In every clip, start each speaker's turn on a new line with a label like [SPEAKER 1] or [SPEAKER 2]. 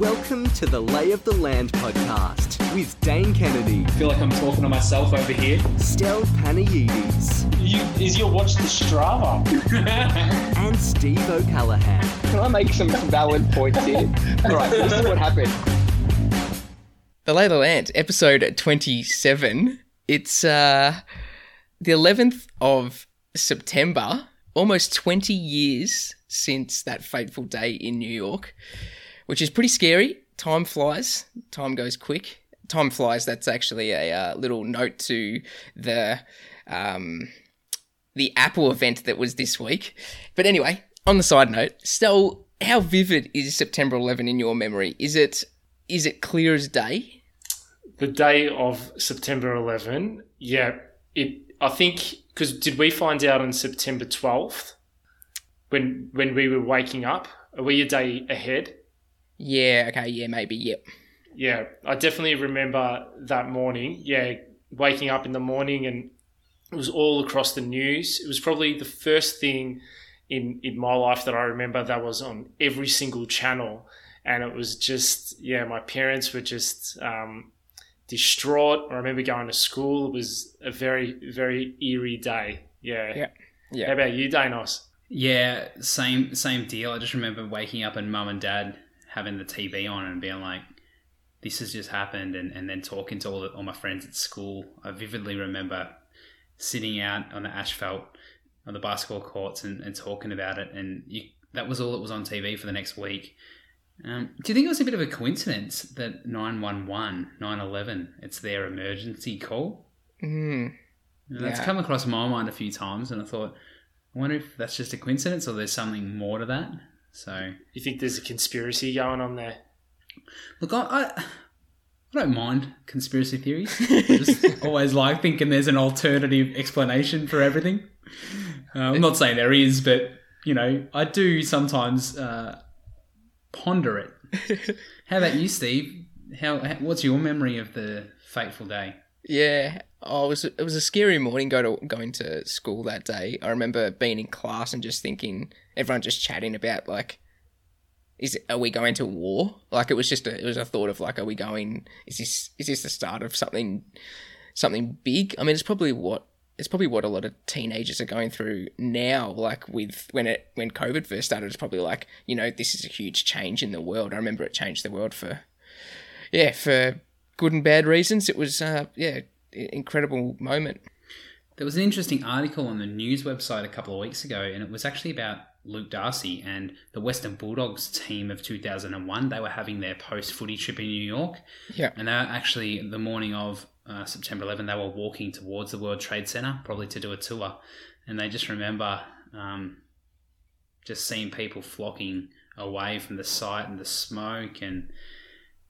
[SPEAKER 1] Welcome to the Lay of the Land podcast with Dane Kennedy,
[SPEAKER 2] I feel like I'm talking to myself over here.
[SPEAKER 1] Stel Panayides,
[SPEAKER 2] You, is your watch the Strava?
[SPEAKER 1] and Steve O'Callaghan.
[SPEAKER 3] Can I make some valid points here? All right, this is what happened.
[SPEAKER 4] The Lay of the Land, episode 27. It's uh, the 11th of September, almost 20 years since that fateful day in New York, which is pretty scary. Time flies, time goes quick. Time flies, that's actually a uh, little note to the. Um, the Apple event that was this week. But anyway, on the side note, Stel, how vivid is September 11 in your memory? Is it is it clear as day?
[SPEAKER 5] the day of September 11, yeah, it. I think because did we find out on September 12th when when we were waking up? Are we a day ahead?
[SPEAKER 4] Yeah, okay, yeah, maybe, yep.
[SPEAKER 5] Yeah, I definitely remember that morning. Yeah, waking up in the morning and it was all across the news. It was probably the first thing in in my life that I remember that was on every single channel, and it was just yeah, my parents were just um, distraught. I remember going to school. It was a very very eerie day. Yeah.
[SPEAKER 4] Yeah. Yeah.
[SPEAKER 5] How about you, Danos?
[SPEAKER 2] yeah, same same deal. I just remember waking up and mum and dad having the TV on and being like, "This has just happened," and, and then talking to all the, all my friends at school. I vividly remember sitting out on the asphalt on the basketball courts and, and talking about it, and you, that was all that was on TV for the next week. Um, do you think it was a bit of a coincidence that 911, 911, it's their emergency call?
[SPEAKER 4] Mm.
[SPEAKER 2] And That's come across my mind a few times, and I thought, I wonder if that's just a coincidence or there's something more to that. So,
[SPEAKER 5] You think there's a conspiracy going on there?
[SPEAKER 2] look, I, I, I don't mind conspiracy theories. I just always like thinking there's an alternative explanation for everything. Uh, I'm not saying there is, but you know, I do sometimes uh, ponder it. How about you, Steve? How, how what's your memory of the fateful day?
[SPEAKER 4] Yeah, oh, it was it was a scary morning go to going to school that day. I remember being in class and just thinking, everyone just chatting about like, is are we going to war? Like it was just a it was a thought of like, are we going? Is this is this the start of something something big? I mean, it's probably what it's probably what a lot of teenagers are going through now. Like with when it when COVID first started, it's probably like you know this is a huge change in the world. I remember it changed the world for yeah for good and bad reasons. It was uh, yeah incredible moment.
[SPEAKER 2] There was an interesting article on the news website a couple of weeks ago, and it was actually about Luke Darcy and the Western Bulldogs team of 2001. They were having their post footy trip in New York,
[SPEAKER 4] Yeah.
[SPEAKER 2] and they were actually the morning of uh, September 11. They were walking towards the World Trade Center, probably to do a tour, and they just remember um, just seeing people flocking away from the site and the smoke and.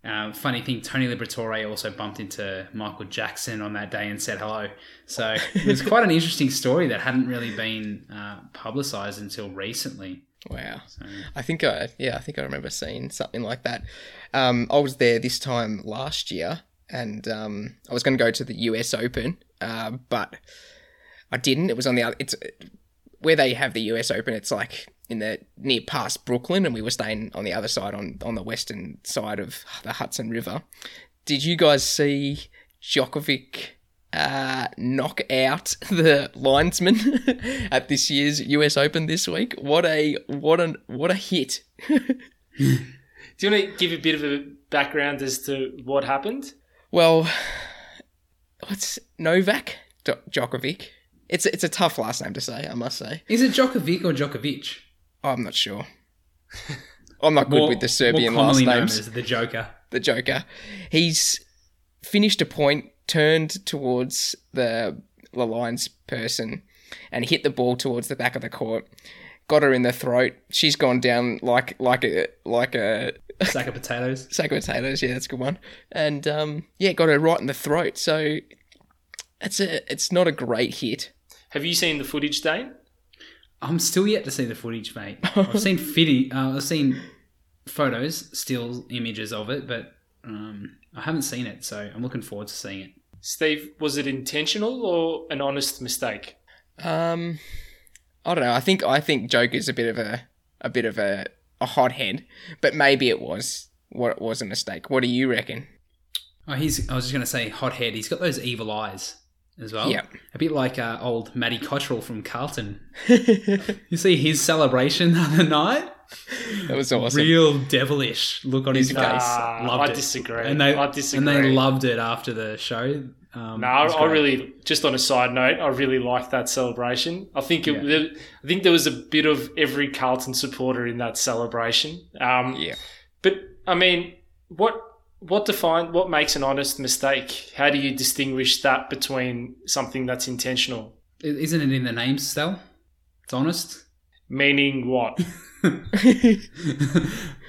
[SPEAKER 2] Uh, funny thing, Tony Liberatore also bumped into Michael Jackson on that day and said hello. So it was quite an interesting story that hadn't really been uh, publicized until recently.
[SPEAKER 4] Wow.
[SPEAKER 2] So,
[SPEAKER 4] I think I yeah I think I remember seeing something like that. Um, I was there this time last year, and um, I was going to go to the U.S. Open, uh, but I didn't. It was on the other. It's where they have the U.S. Open. It's like in the near past Brooklyn, and we were staying on the other side on on the western side of the Hudson River. Did you guys see Djokovic? Uh, knock out the linesman at this year's US Open this week. What a what a what a hit!
[SPEAKER 5] Do you want to give a bit of a background as to what happened?
[SPEAKER 4] Well, what's Novak Djokovic? It's it's a tough last name to say, I must say.
[SPEAKER 2] is it Djokovic or Djokovic?
[SPEAKER 4] I'm not sure. I'm not good
[SPEAKER 2] More-
[SPEAKER 4] with the Serbian
[SPEAKER 2] more
[SPEAKER 4] last
[SPEAKER 2] commonly known
[SPEAKER 4] names.
[SPEAKER 2] as the Joker.
[SPEAKER 4] the Joker. He's finished a point, turned towards the the lines person, and hit the ball towards the back of the court. Got her in the throat. She's gone down like like a like a
[SPEAKER 2] Sack of potatoes.
[SPEAKER 4] sack of potatoes. Yeah, that's a good one. And um, yeah, got her right in the throat. So it's a it's not a great hit.
[SPEAKER 5] Have you seen the footage, Dane?
[SPEAKER 2] I'm still yet to see the footage, mate. I've seen fitty, uh, I've seen photos, still images of it, but um, I haven't seen it, so I'm looking forward to seeing it.
[SPEAKER 5] Steve, was it intentional or an honest mistake?
[SPEAKER 4] Um, I don't know. I think I think Joker's a bit of a a bit of a a hothead, but maybe it was what was a mistake. What do you reckon?
[SPEAKER 2] Oh, he's. I was just going to say, hothead. He's got those evil eyes as well.
[SPEAKER 4] Yeah.
[SPEAKER 2] a bit like uh, old Matty Cottrell from Carlton. you see his celebration the other night.
[SPEAKER 4] That was awesome.
[SPEAKER 2] Real devilish look on his face.
[SPEAKER 5] Nah,
[SPEAKER 2] loved
[SPEAKER 5] I
[SPEAKER 2] it.
[SPEAKER 5] disagree.
[SPEAKER 2] And they,
[SPEAKER 5] I
[SPEAKER 2] And they loved it after the show. Um,
[SPEAKER 5] No, I, I really just on a side note, I really liked that celebration. I think it,
[SPEAKER 2] Yeah.
[SPEAKER 5] there, I think there was a bit of every Carlton supporter in that celebration. Um,
[SPEAKER 4] Yeah.
[SPEAKER 5] But I mean, what what define what makes an honest mistake? How do you distinguish that between something that's intentional?
[SPEAKER 2] Isn't it in the name, Stel? It's honest.
[SPEAKER 5] Meaning what?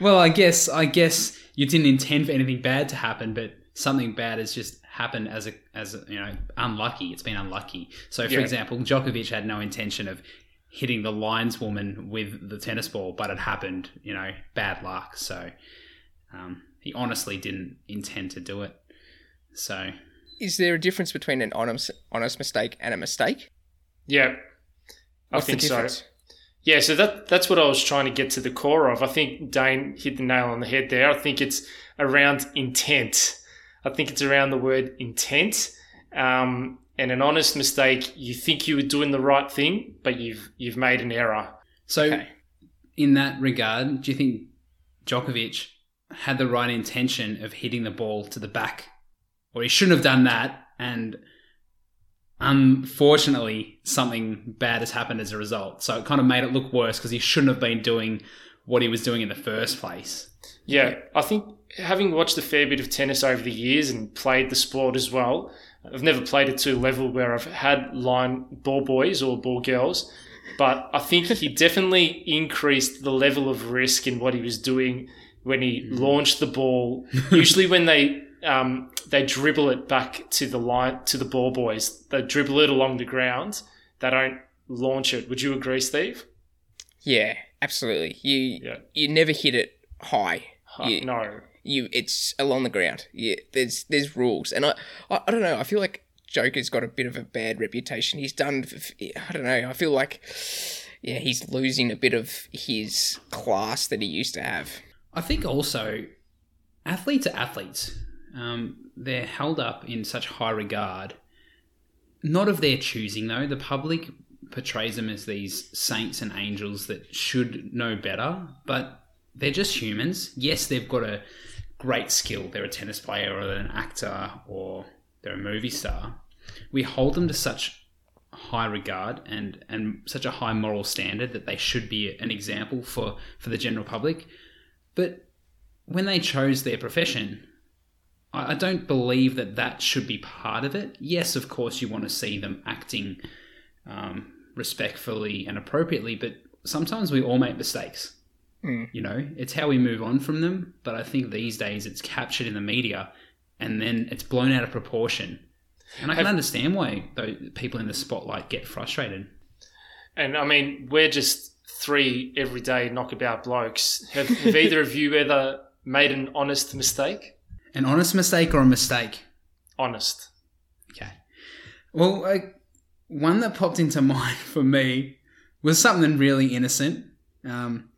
[SPEAKER 2] well, I guess I guess you didn't intend for anything bad to happen, but something bad has just happened as a as a, you know unlucky. It's been unlucky. So, for
[SPEAKER 5] Yeah.
[SPEAKER 2] example, Djokovic had no intention of hitting the lineswoman with the tennis ball, but it happened. You know, bad luck. So um, he honestly didn't intend to do it. So
[SPEAKER 4] Is there a difference between an honest, honest mistake and a mistake?
[SPEAKER 5] yeah, I think so. Yeah, so that that's what I was trying to get to the core of. I think Dane hit the nail on the head there. I think it's around intent. I think it's around the word intent. Um, and an honest mistake, you think you were doing the right thing, but you've you've made an error.
[SPEAKER 2] so
[SPEAKER 4] Okay.
[SPEAKER 2] in that regard, do you think Djokovic had the right intention of hitting the ball to the back, or he shouldn't have done that? And unfortunately, something bad has happened as a result. So it kind of made it look worse because he shouldn't have been doing what he was doing in the first place.
[SPEAKER 5] Yeah, I think having watched a fair bit of tennis over the years and played the sport as well, I've never played it to a level where I've had line ball boys or ball girls, but I think he definitely increased the level of risk in what he was doing when he launched the ball. Usually, when they um, they dribble it back to the line to the ball boys, they dribble it along the ground. They don't launch it. Would you agree, Steve?
[SPEAKER 4] Yeah, absolutely. You
[SPEAKER 5] Yeah.
[SPEAKER 4] you never hit it high.
[SPEAKER 5] Huh,
[SPEAKER 4] You-
[SPEAKER 5] no.
[SPEAKER 4] You it's along the ground. Yeah, there's there's rules, and I, I I don't know. I feel like Joker's got a bit of a bad reputation. He's done. I don't know. I feel like yeah, he's losing a bit of his class that he used to have.
[SPEAKER 2] I think also athletes are athletes. Um, they're held up in such high regard, not of their choosing though. The public portrays them as these saints and angels that should know better, but they're just humans. Yes, they've got a great skill. They're a tennis player or an actor or they're a movie star. We hold them to such high regard and and such a high moral standard that they should be an example for for the general public. But when they chose their profession, I, don't believe that that should be part of it. Yes, of course, you want to see them acting um, respectfully and appropriately, but sometimes we all make mistakes. You know, it's how we move on from them. But I think these days it's captured in the media and then it's blown out of proportion. And I can
[SPEAKER 5] Have-
[SPEAKER 2] understand why though people in the spotlight get frustrated.
[SPEAKER 5] And I mean, we're just three everyday knockabout blokes. Have, have either of you ever made an honest mistake?
[SPEAKER 2] An honest mistake or a mistake?
[SPEAKER 5] Honest.
[SPEAKER 2] Okay. Well, uh, one that popped into mind for me was something really innocent. Um,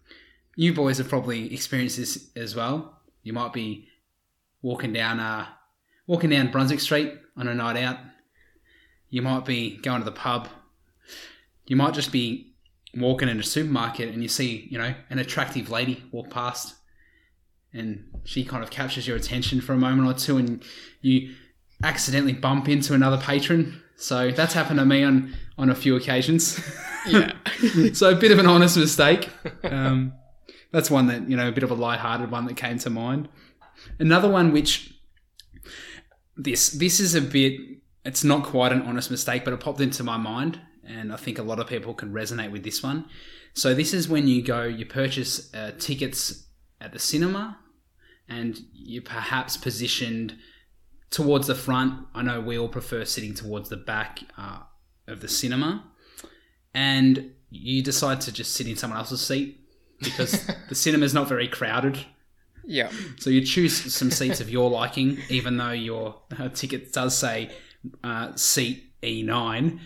[SPEAKER 2] you boys have probably experienced this as well. You might be walking down, uh, walking down Brunswick Street on a night out. You might be going to the pub. You might just be walking in a supermarket and you see, you know, an attractive lady walk past, and she kind of captures your attention for a moment or two, and you accidentally bump into another patron. So that's happened to me on on a few occasions.
[SPEAKER 4] Yeah.
[SPEAKER 2] so a bit of an honest mistake. Um, that's one that you know, a bit of a light-hearted one that came to mind. Another one which this this is a bit. It's not quite an honest mistake, but it popped into my mind, and I think a lot of people can resonate with this one. So this is when you go, you purchase uh, tickets at the cinema, and you're perhaps positioned towards the front. I know we all prefer sitting towards the back uh, of the cinema, and you decide to just sit in someone else's seat because the cinema's not very crowded.
[SPEAKER 4] Yeah.
[SPEAKER 2] So you choose some seats of your liking, even though your uh, ticket does say uh, seat E9.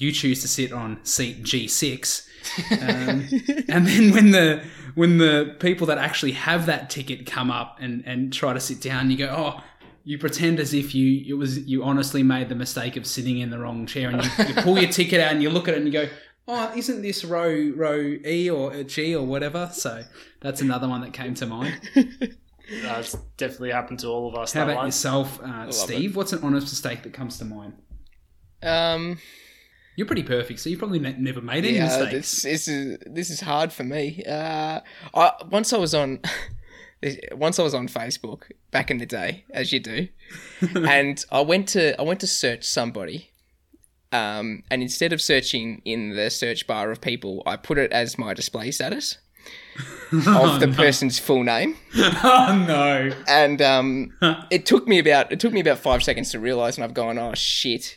[SPEAKER 2] You choose to sit on seat G6. Um, and then when the when the people that actually have that ticket come up and, and try to sit down, you go, oh, you pretend as if you it was you honestly made the mistake of sitting in the wrong chair, and you, you pull your ticket out and you look at it and you go, oh, isn't this row row E or G or whatever? So that's another one that came to mind.
[SPEAKER 5] That's definitely happened to all of us.
[SPEAKER 2] How
[SPEAKER 5] that
[SPEAKER 2] about
[SPEAKER 5] one.
[SPEAKER 2] yourself, uh, Steve? What's an honest mistake that comes to mind?
[SPEAKER 4] Um,
[SPEAKER 2] You're pretty perfect, so you've probably ne- never made any
[SPEAKER 4] yeah,
[SPEAKER 2] mistakes.
[SPEAKER 4] this, this is this is hard for me. Uh, I once I was on. Once I was on Facebook back in the day, as you do, and I went to I went to search somebody, um, and instead of searching in the search bar of people, I put it as my display status of the person's full name.
[SPEAKER 2] oh no!
[SPEAKER 4] and um, it took me about it took me about five seconds to realize, and I've gone, oh shit.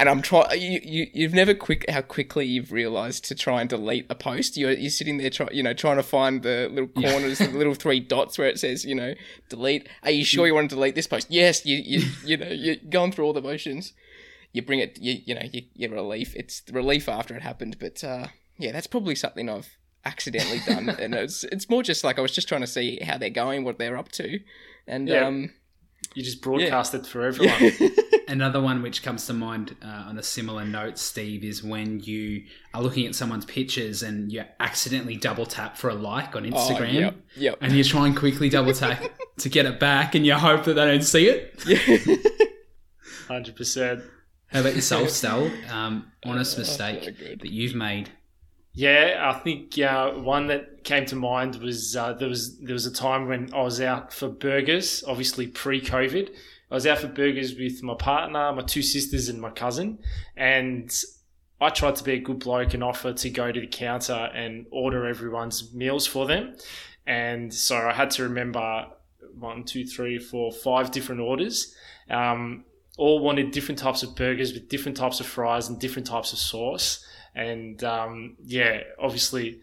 [SPEAKER 4] And I'm trying. You, you you've never quick how quickly you've realized to try and delete a post. You're you're sitting there, try, you know, trying to find the little corners, the little three dots where it says, you know, delete. Are you sure you want to delete this post? Yes. You you you know you're going through all the motions. You bring it. You you know you, you relief. It's the relief after it happened, but uh, yeah, that's probably something I've accidentally done, and it's it's more just like I was just trying to see how they're going, what they're up to, and
[SPEAKER 5] Yeah.
[SPEAKER 4] um,
[SPEAKER 5] You just broadcast it for everyone.
[SPEAKER 2] Another one which comes to mind uh, on a similar note, Steve, is when you are looking at someone's pictures and you accidentally double tap for a like on Instagram,
[SPEAKER 4] yep, yep.
[SPEAKER 2] and you try and quickly double tap to get it back, and you hope that they don't see it.
[SPEAKER 5] Hundred percent.
[SPEAKER 2] How about yourself, Stel? Um, honest mistake
[SPEAKER 4] good.
[SPEAKER 2] that you've made.
[SPEAKER 5] Yeah, I think uh, one that came to mind was uh, there was there was a time when I was out for burgers, obviously pre-COVID. I was out for burgers with my partner, my two sisters, and my cousin, and I tried to be a good bloke and offer to go to the counter and order everyone's meals for them. And so I had to remember one, two, three, four, five different orders. Um, all wanted different types of burgers with different types of fries and different types of sauce. And um, yeah, obviously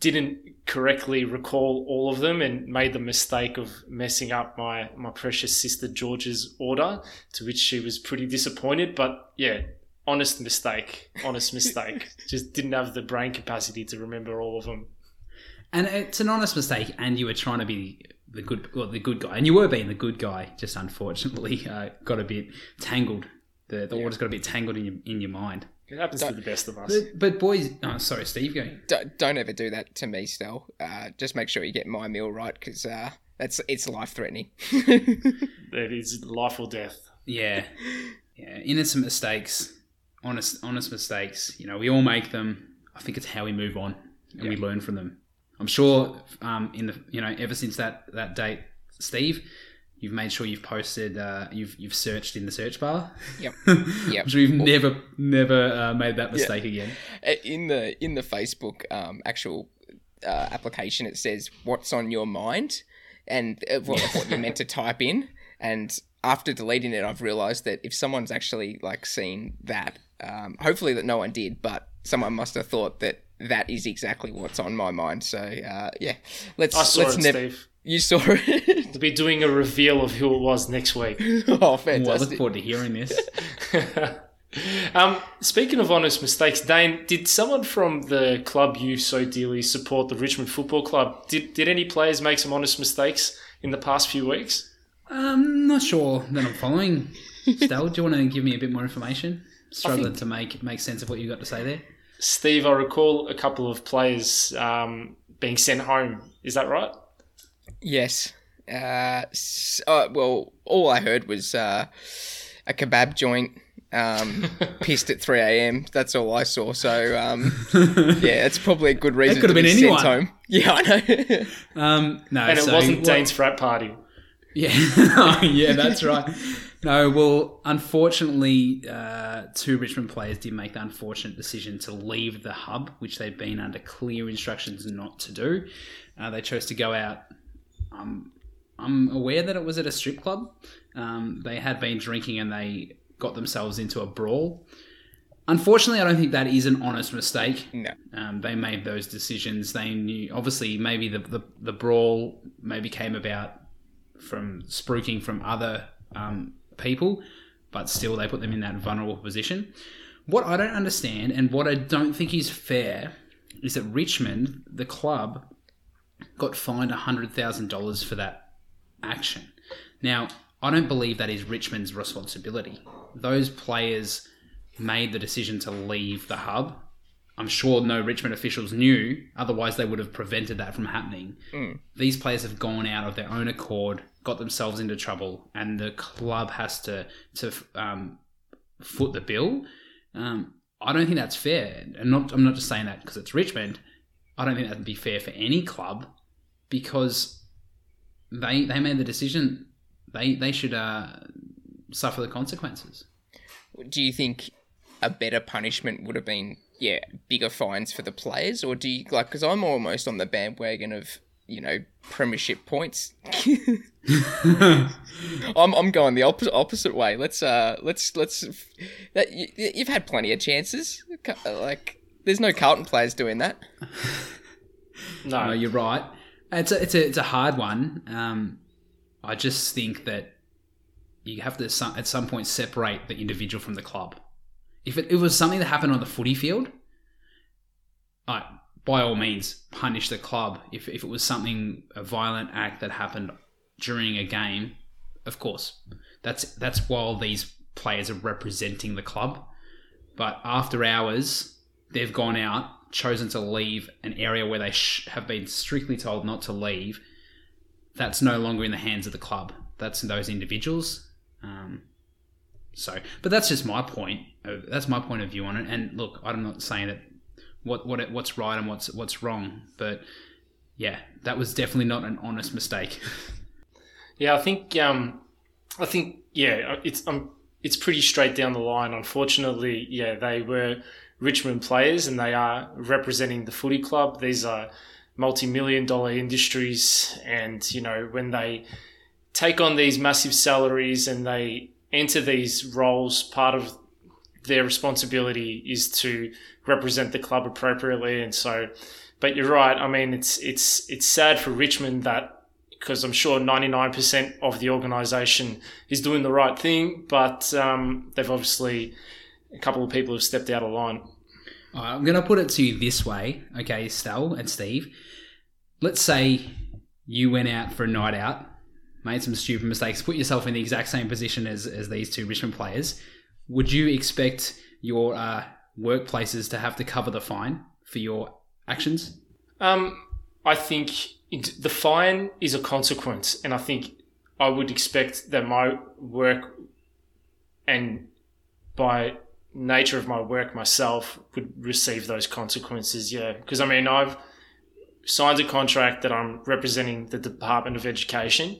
[SPEAKER 5] didn't correctly recall all of them and made the mistake of messing up my, my precious sister George's order, to which she was pretty disappointed. But yeah, honest mistake, honest mistake. Just didn't have the brain capacity to remember all of them.
[SPEAKER 2] And it's an honest mistake, and you were trying to be the good, well, the good guy, and you were being the good guy. Just unfortunately, uh, got a bit tangled. The the order's got a bit tangled in your in your mind.
[SPEAKER 5] It happens to the best of us.
[SPEAKER 2] But, but boys, oh, sorry, Steve, go.
[SPEAKER 4] don't, don't ever do that to me, Stel. Uh, just make sure you get my meal right because uh, that's it's life threatening.
[SPEAKER 5] It is life or death.
[SPEAKER 2] Yeah, yeah. Innocent mistakes, honest, honest mistakes. You know, we all make them. I think it's how we move on and we learn from them. I'm sure, um, in the you know, ever since that that date, Steve, you've made sure you've posted, uh, you've you've searched in the search bar.
[SPEAKER 4] Yep.
[SPEAKER 2] I'm
[SPEAKER 4] Yep.
[SPEAKER 2] sure you've never never uh, made that mistake again.
[SPEAKER 4] Uh, in the in the Facebook um, actual uh, application, it says what's on your mind and uh, what, what you're meant to type in. And after deleting it, I've realised that if someone's actually like seen that, um, hopefully that no one did, but someone must have thought that that is exactly what's on my mind. So uh, yeah, let's
[SPEAKER 5] I saw
[SPEAKER 4] let's
[SPEAKER 5] it,
[SPEAKER 4] never.
[SPEAKER 5] Steve.
[SPEAKER 4] You saw it.
[SPEAKER 5] We'll be doing a reveal of who it was next week.
[SPEAKER 4] oh,
[SPEAKER 2] Well, I
[SPEAKER 4] fantastic!
[SPEAKER 2] look forward to hearing this.
[SPEAKER 5] um, speaking of honest mistakes, Dane, did someone from the club you so dearly support, the Richmond Football Club, did, did any players make some honest mistakes in the past few weeks?
[SPEAKER 2] I'm not sure that I'm following. Stel, do you want to give me a bit more information? Struggling to make make sense of what you got to say there.
[SPEAKER 5] Steve, I recall a couple of players um, being sent home. Is that right?
[SPEAKER 4] Yes. Uh, s- uh, well, all I heard was uh, a kebab joint um, pissed at 3 a.m. That's all I saw. So, um, yeah, it's probably a good reason
[SPEAKER 2] could
[SPEAKER 4] to
[SPEAKER 2] have
[SPEAKER 4] be
[SPEAKER 2] been
[SPEAKER 4] sent
[SPEAKER 2] anyone.
[SPEAKER 4] home. Yeah, I know.
[SPEAKER 2] Um, no,
[SPEAKER 5] And it
[SPEAKER 2] so
[SPEAKER 5] wasn't
[SPEAKER 2] what-
[SPEAKER 5] Dane's frat party.
[SPEAKER 2] Yeah, yeah, that's right. No, well, unfortunately, uh, two Richmond players did make the unfortunate decision to leave the hub, which they'd been under clear instructions not to do. Uh, they chose to go out. Um, I'm aware that it was at a strip club. Um, they had been drinking and they got themselves into a brawl. Unfortunately, I don't think that is an honest mistake.
[SPEAKER 4] no.
[SPEAKER 2] Um, they made those decisions. They knew, obviously, maybe the, the, the brawl maybe came about from spruiking from other um, people, but still they put them in that vulnerable position. what I don't understand and what I don't think is fair is that Richmond, the club, got fined $100,000 for that action. Now, I don't believe that is Richmond's responsibility. Those players made the decision to leave the hub. I'm sure no Richmond officials knew, otherwise, they would have prevented that from happening. These players have gone out of their own accord, got themselves into trouble, and the club has to, to um, foot the bill. Um, I don't think that's fair. And not, I'm not just saying that because it's Richmond. I don't think that would be fair for any club because they they made the decision. They they should uh, suffer the consequences.
[SPEAKER 4] Do you think a better punishment would have been, yeah, bigger fines for the players, or do you like? Because I'm almost on the bandwagon of you know premiership points. I'm I'm going the opposite opposite way. Let's uh let's let's that you, you've had plenty of chances. Like there's no Carlton players doing that.
[SPEAKER 5] No,
[SPEAKER 2] No, you're right. It's a, it's a, it's a hard one. Um, I just think that you have to some, at some point separate the individual from the club. If it, it was something that happened on the footy field, I, by all means punish the club. If if it was something a violent act that happened during a game, of course, that's that's while these players are representing the club. But after hours, they've gone out, chosen to leave an area where they sh- have been strictly told not to leave. That's no longer in the hands of the club. That's those individuals. Um, so, but that's just my point. That's my point of view on it. And look, I'm not saying that what what what's right and what's what's wrong, but yeah, that was definitely not an honest mistake.
[SPEAKER 5] Yeah, I think um, I think yeah, it's um, it's pretty straight down the line. Unfortunately, yeah, they were Richmond players and they are representing the footy club. These are multi-million dollar industries, and you know when they take on these massive salaries and they enter these roles, part of their responsibility is to represent the club appropriately. And so, but you're right. I mean, it's it's it's sad for Richmond that because I'm sure 99% of the organisation is doing the right thing, but um, they've obviously a couple of people have stepped out of line.
[SPEAKER 2] I'm going to put it to you this way, okay, Stel and Steve. Let's say you went out for a night out, made some stupid mistakes, put yourself in the exact same position as, as these two Richmond players. Would you expect your uh, workplaces to have to cover the fine for your actions?
[SPEAKER 5] Um, I think the fine is a consequence, and I think I would expect that my work and by nature of my work myself would receive those consequences. Yeah, because I mean I've signed a contract that I'm representing the Department of Education.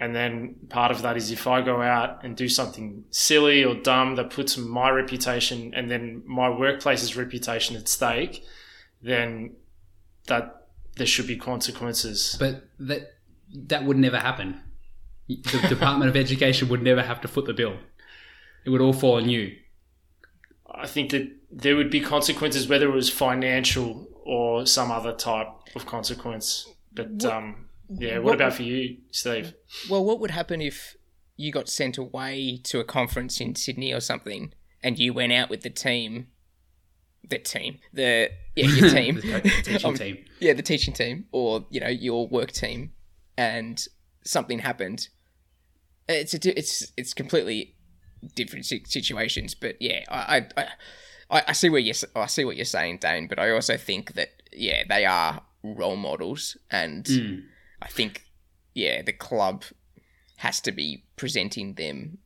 [SPEAKER 5] And then part of that is if I go out and do something silly or dumb that puts my reputation and then my workplace's reputation at stake, then that there should be consequences.
[SPEAKER 2] But that that would never happen. The Department of Education would never have to foot the bill. It would all fall on you.
[SPEAKER 5] I think that there would be consequences, whether it was financial or some other type of consequence. But um, yeah, what,
[SPEAKER 4] what-
[SPEAKER 5] about for you, Steve?
[SPEAKER 4] Well, what would happen if you got sent away to a conference in Sydney or something, and you went out with the team, the team, the yeah, your team,
[SPEAKER 2] The teaching
[SPEAKER 4] Um,
[SPEAKER 2] team.
[SPEAKER 4] yeah, the teaching team, or you know your work team, and something happened. It's a, it's it's completely different situations, but yeah, I I, I, I see where you I see what you're saying, Dane, but I also think that yeah, they are role models, and
[SPEAKER 2] Mm.
[SPEAKER 4] I think yeah, the club has to be presenting them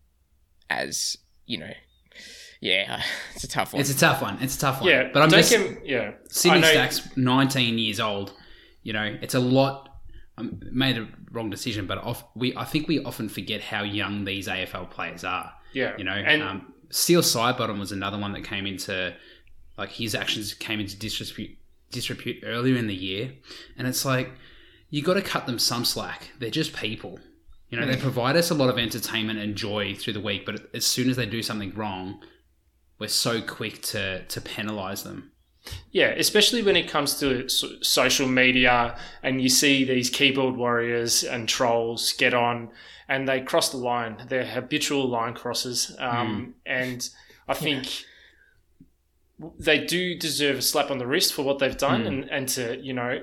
[SPEAKER 4] as you know, yeah, it's a tough one.
[SPEAKER 2] It's a tough one. It's a tough one.
[SPEAKER 5] Yeah,
[SPEAKER 2] but I'm
[SPEAKER 5] don't
[SPEAKER 2] just
[SPEAKER 5] get- yeah.
[SPEAKER 2] Sydney
[SPEAKER 5] know-
[SPEAKER 2] Stack's 19 years old. You know, it's a lot. I made a wrong decision, but off, we I think we often forget how young these AFL players are.
[SPEAKER 5] Yeah,
[SPEAKER 2] You know,
[SPEAKER 5] and
[SPEAKER 2] um, Steele Sidebottom was another one that came into like his actions came into disrepute disrepute earlier in the year, and it's like you got to cut them some slack. They're just people. You know, they provide us a lot of entertainment and joy through the week, but as soon as they do something wrong, we're so quick to to penalize them.
[SPEAKER 5] Yeah, especially when it comes to social media and you see these keyboard warriors and trolls get on and they cross the line. They're habitual line crosses. Um, And I think they do deserve a slap on the wrist for what they've done
[SPEAKER 2] Mm.
[SPEAKER 5] and, and to, you know,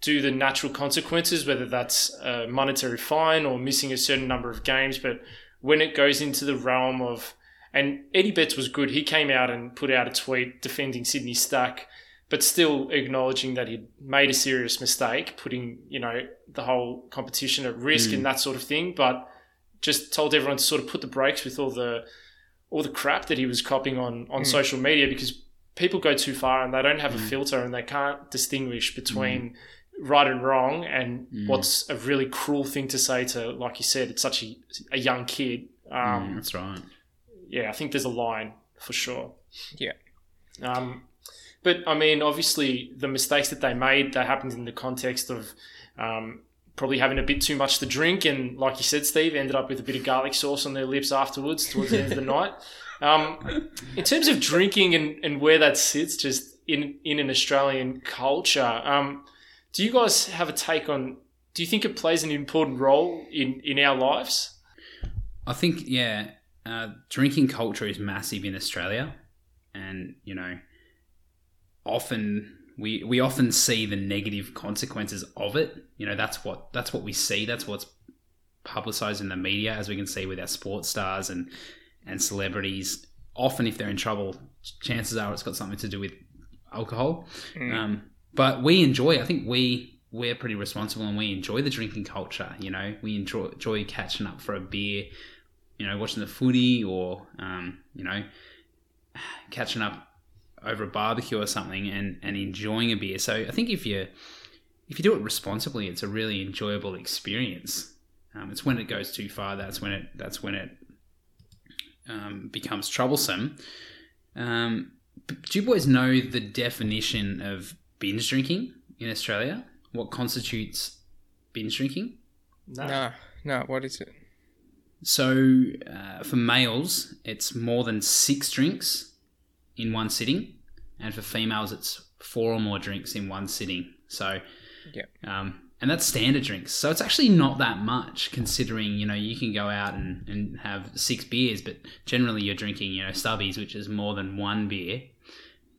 [SPEAKER 5] do the natural consequences, whether that's a monetary fine or missing a certain number of games. But when it goes into the realm of, and Eddie Betts was good, he came out and put out a tweet defending Sydney Stack, but still acknowledging that he'd made a serious mistake, putting, you know, the whole competition at risk and that sort of thing. But just told everyone to sort of put the brakes with all the all the crap that he was copying on on social media because people go too far and they don't have a filter and they can't distinguish between right and wrong and what's a really cruel thing to say to like you said it's such a, a young kid. Um,
[SPEAKER 2] Mm, that's right.
[SPEAKER 5] Yeah i think there's a line for sure
[SPEAKER 4] Yeah.
[SPEAKER 5] um, but I mean, obviously, the mistakes that they made that happened in the context of um, probably having a bit too much to drink, and like you said, Steve ended up with a bit of garlic sauce on their lips afterwards towards the end of the night. Um, in terms of drinking and, and where that sits, just in in an Australian culture, um, do you guys have a take on? Do you think it plays an important role in in our lives?
[SPEAKER 2] I think yeah, uh, drinking culture is massive in Australia, and you know, often we we often see the negative consequences of it. You know, that's what that's what we see. That's what's publicized in the media, as we can see with our sports stars and and celebrities. Often, if they're in trouble, chances are it's got something to do with alcohol. Um, but we enjoy. I think we we're pretty responsible and we enjoy the drinking culture. You know, we enjoy, enjoy catching up for a beer. You know, watching the footy or um, you know, catching up over a barbecue or something and and enjoying a beer. So I think if you if you do it responsibly, it's a really enjoyable experience. Um, it's when it goes too far that's when it that's when it um, becomes troublesome. Um, do you boys know the definition of binge drinking in Australia? What constitutes binge drinking?
[SPEAKER 4] No, No, no. What is it?
[SPEAKER 2] So, uh, for males, it's more than six drinks in one sitting, and for females, it's four or more drinks in one sitting. So,
[SPEAKER 4] Yeah.
[SPEAKER 2] um, and that's standard drinks. So it's actually not that much, considering you know you can go out and, and have six beers, but generally you're drinking you know stubbies, which is more than one beer,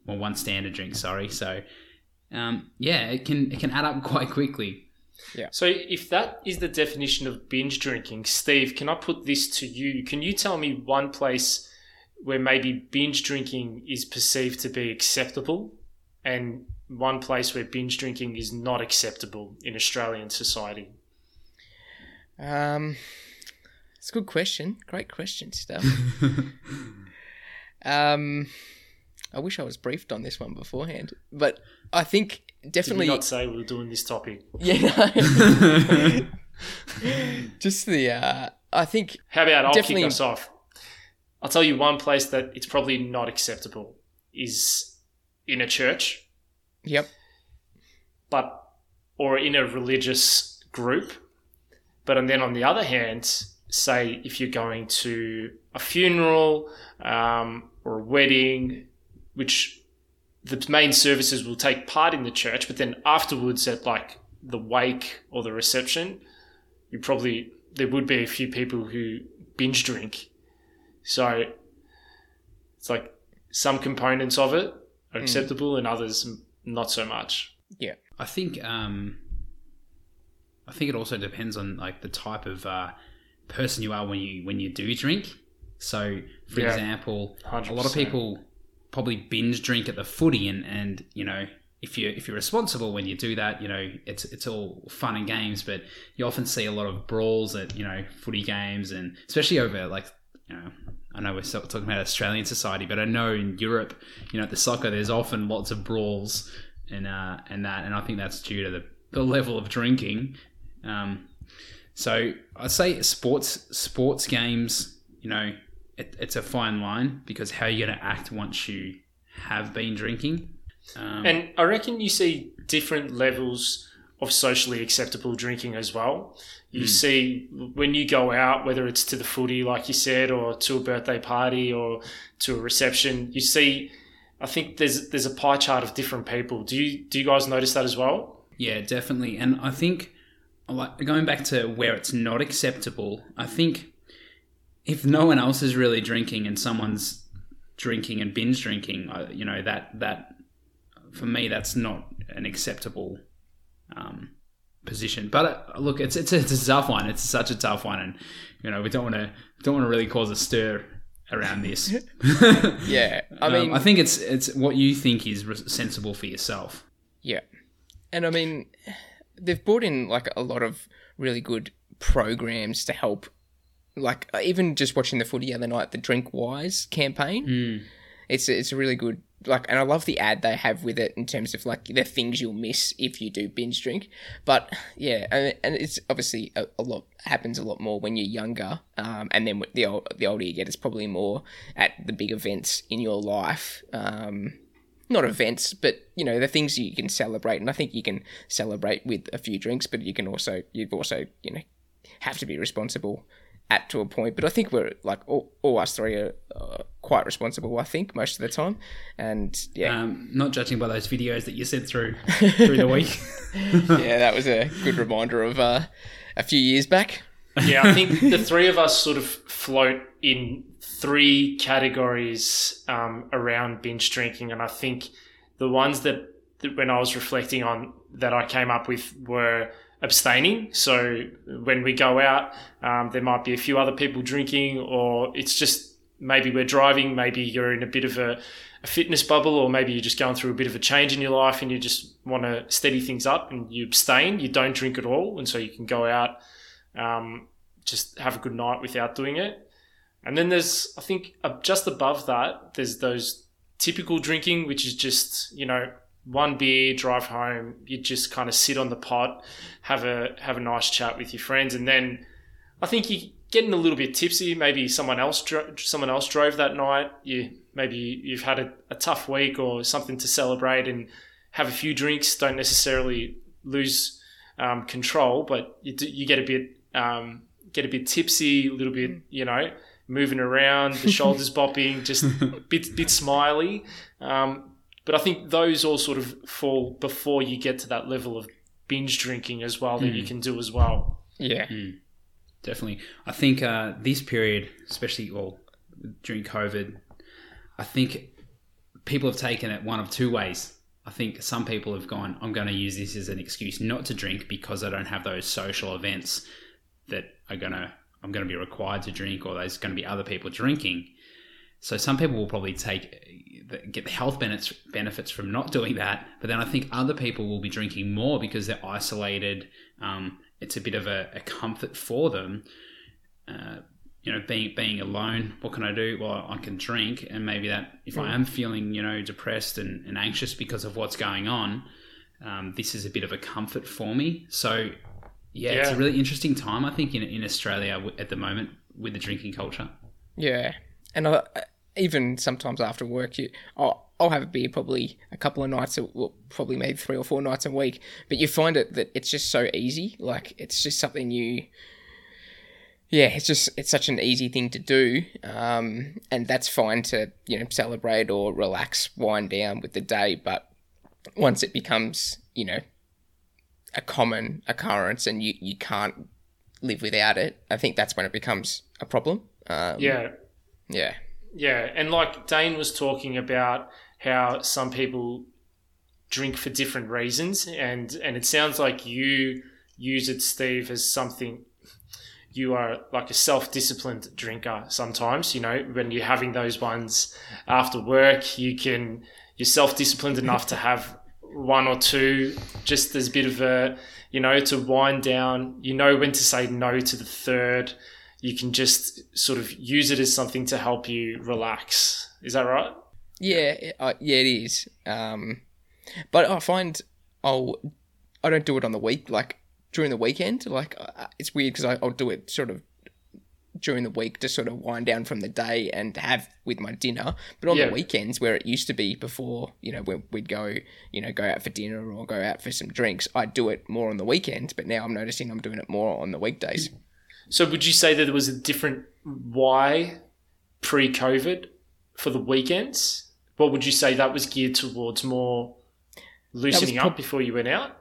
[SPEAKER 2] or one standard drink. Sorry. So, um, yeah, it can it can add up quite quickly.
[SPEAKER 5] So, if that is the definition of binge drinking, Steve, can I put this to you? Can you tell me one place where maybe binge drinking is perceived to be acceptable and one place where binge drinking is not acceptable in Australian society?
[SPEAKER 4] Um, it's a good question. Great question, stuff. um, I wish I was briefed on this one beforehand, but I think
[SPEAKER 5] Did we
[SPEAKER 4] definitely
[SPEAKER 5] not say we were doing this topic?
[SPEAKER 4] yeah. no. Just the uh, I think
[SPEAKER 5] How about I'll
[SPEAKER 4] Definitely-
[SPEAKER 5] kick us off? I'll tell you one place that it's probably not acceptable is in a church.
[SPEAKER 4] yep.
[SPEAKER 5] but or in a religious group. But and then on the other hand, say if you're going to a funeral um, or a wedding, which the main services will take part in the church, but then afterwards at like the wake or the reception, you probably there would be a few people who binge drink. So it's like some components of it are acceptable and others not so much.
[SPEAKER 4] Yeah.
[SPEAKER 2] I think um, I think it also depends on like the type of uh, person you are when you when you do drink. So, for
[SPEAKER 5] Yeah.
[SPEAKER 2] example, a lot of people probably binge drink at the footy, and and you know if you if you're responsible when you do that, you know it's it's all fun and games, but you often see a lot of brawls at you know footy games, and especially over like you know. I know we're talking about Australian society, but I know in Europe, you know, at the soccer, there's often lots of brawls and uh, and that, and I think that's due to the, the level of drinking. Um, so I'd say sports sports games, you know, it, it's a fine line because how are you're going to act once you have been drinking. Um,
[SPEAKER 5] And I reckon you see different levels of socially acceptable drinking as well. You see when you go out, whether it's to the footy, like you said, or to a birthday party or to a reception, you see. I think there's there's a pie chart of different people. Do you do you guys notice that as well?
[SPEAKER 2] Yeah, definitely. And I think, like going back to where it's not acceptable, I think if no one else is really drinking and someone's drinking and binge drinking. You know that that for me that's not an acceptable um, position. But uh, look, it's it's it's a tough one. It's such a tough one, and you know we don't want to don't want to really cause a stir around this.
[SPEAKER 4] Yeah, I
[SPEAKER 2] Um,
[SPEAKER 4] mean,
[SPEAKER 2] I think it's it's what you think is sensible for yourself.
[SPEAKER 4] Yeah. And I mean, they've brought in like a lot of really good programs to help. Like even just watching the footy the other night, the Drink Wise campaign. It's it's a really good like, and I love the ad they have with it in terms of like the things you'll miss if you do binge drink. But yeah, and, and it's obviously a, a lot happens a lot more when you're younger, um, and then the old, the older you get, it's probably more at the big events in your life. Um, not events, but you know the things you can celebrate, and I think you can celebrate with a few drinks, but you can also you've also you know have to be responsible at to a point. But I think we're like all, all us three are uh, quite responsible. I think most of the time, and yeah,
[SPEAKER 2] Um, not judging by those videos that you sent through through the week.
[SPEAKER 4] yeah, that was a good reminder of uh, a few years back.
[SPEAKER 5] Yeah, I think the three of us sort of float in three categories um, around binge drinking, and I think the ones that, that when I was reflecting on that I came up with were abstaining. So when we go out, um, there might be a few other people drinking, or it's just maybe we're driving, maybe you're in a bit of a, a fitness bubble, or maybe you're just going through a bit of a change in your life and you just want to steady things up and you abstain, you don't drink at all, and so you can go out um, just have a good night without doing it. And then there's, I think, uh, just above that, there's those typical drinking, which is just, you know, one beer, drive home. You just kind of sit on the pot, have a have a nice chat with your friends, and then I think you getting a little bit tipsy. Maybe someone else dro- someone else drove that night. You maybe you've had a, a tough week or something to celebrate, and have a few drinks. Don't necessarily lose um, control, but you, do, you get a bit um, get a bit tipsy, a little bit, you know, moving around, the shoulders bopping, just bit bit smiley. Um, but I think those all sort of fall before you get to that level of binge drinking as well that you can do as well.
[SPEAKER 4] Yeah,
[SPEAKER 2] Definitely. I think uh, this period, especially well during COVID, I think people have taken it one of two ways. I think some people have gone, I'm going to use this as an excuse not to drink because I don't have those social events that are going to I'm going to be required to drink or there's going to be other people drinking. So some people will probably take get the health benefits benefits from not doing that, but then I think other people will be drinking more because they're isolated. Um, it's a bit of a, a comfort for them. Uh, you know, being being alone, what can I do? Well, I can drink, and maybe that if I am feeling, you know, depressed and, and anxious because of what's going on, um, this is a bit of a comfort for me. So, yeah, it's a really interesting time, I think, in in Australia w- at the moment with the drinking culture.
[SPEAKER 4] yeah, and I, even sometimes after work, you I'll, I'll have a beer probably a couple of nights, well, probably maybe three or four nights a week. But you find it that it's just so easy, like it's just something you. Yeah, it's just it's such an easy thing to do, um, and that's fine to you know celebrate or relax, wind down with the day. But once it becomes you know a common occurrence and you you can't live without it, I think that's when it becomes a problem. Um,
[SPEAKER 5] Yeah.
[SPEAKER 4] Yeah,
[SPEAKER 5] Yeah, and like Dane was talking about how some people drink for different reasons, and and it sounds like you use it, Steve, as something you are like a self-disciplined drinker. Sometimes, you know, when you're having those ones after work, you can you're self-disciplined enough to have one or two, just as a bit of a you know to wind down. You know when to say no to the third you can just sort of use it as something to help you relax. Is that right?
[SPEAKER 4] Yeah, uh, yeah, it is. Um, but I find I'll I don't do it on the week, like during the weekend. Like uh, it's weird because I'll do it sort of during the week to sort of wind down from the day and have with my dinner. But on
[SPEAKER 5] Yeah.
[SPEAKER 4] the weekends, where it used to be before, you know, when we'd go, you know, go out for dinner or go out for some drinks, I do it more on the weekends. But now I'm noticing I'm doing it more on the weekdays.
[SPEAKER 5] So would you say that there was a different why pre-COVID for the weekends? What would you say that was geared towards more loosening
[SPEAKER 4] prob-
[SPEAKER 5] up before you went out?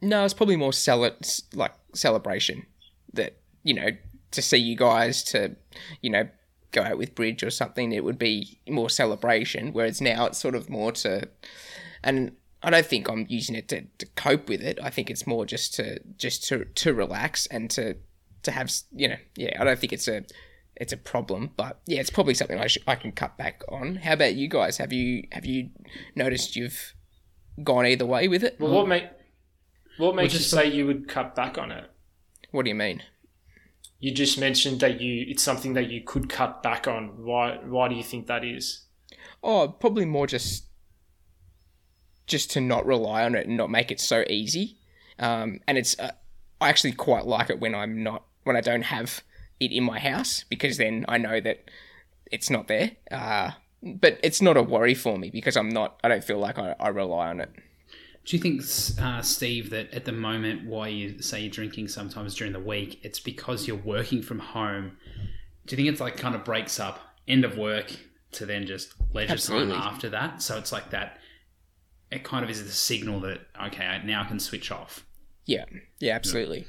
[SPEAKER 4] No, it's probably more cele- like celebration that you know to see you guys to you know go out with bridge or something, it would be more celebration. Whereas now it's sort of more to, and I don't think I'm using it to, to cope with it. I think it's more just to just to to relax and to to have you know yeah. I don't think it's a it's a problem, but yeah, it's probably something I sh- I can cut back on. How about you guys? Have you have you noticed you've gone either way with it?
[SPEAKER 5] Well, what make what makes you say you would cut back on it?
[SPEAKER 4] What do you mean?
[SPEAKER 5] You just mentioned that you it's something that you could cut back on. Why why do you think that is?
[SPEAKER 4] Oh, probably more just just to not rely on it and not make it so easy. Um, and it's uh, I actually quite like it when I'm not when I don't have it in my house because then I know that it's not there. Uh, but it's not a worry for me because I'm not. I don't feel like I, I rely on it.
[SPEAKER 2] Do you think, uh, Steve, that at the moment, why you say you're drinking sometimes during the week, it's because you're working from home? Do you think it's like kind of breaks up end of work to then just leisure
[SPEAKER 4] Absolutely.
[SPEAKER 2] time after that? So it's like that. It kind of is the signal that okay, I- now I can switch off.
[SPEAKER 4] Yeah, yeah, absolutely.
[SPEAKER 2] Yeah,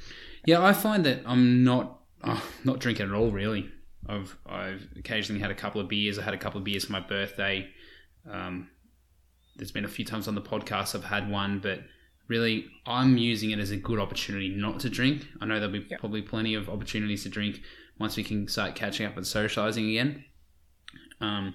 [SPEAKER 2] I find that I'm not uh, not drinking at all. Really, I've I've occasionally had a couple of beers. I had a couple of beers for my birthday. Um, there's been a few times on the podcast I've had one, but really I'm using it as a good opportunity not to drink. I know there'll be probably plenty of opportunities to drink once we can start catching up and socializing again. Um,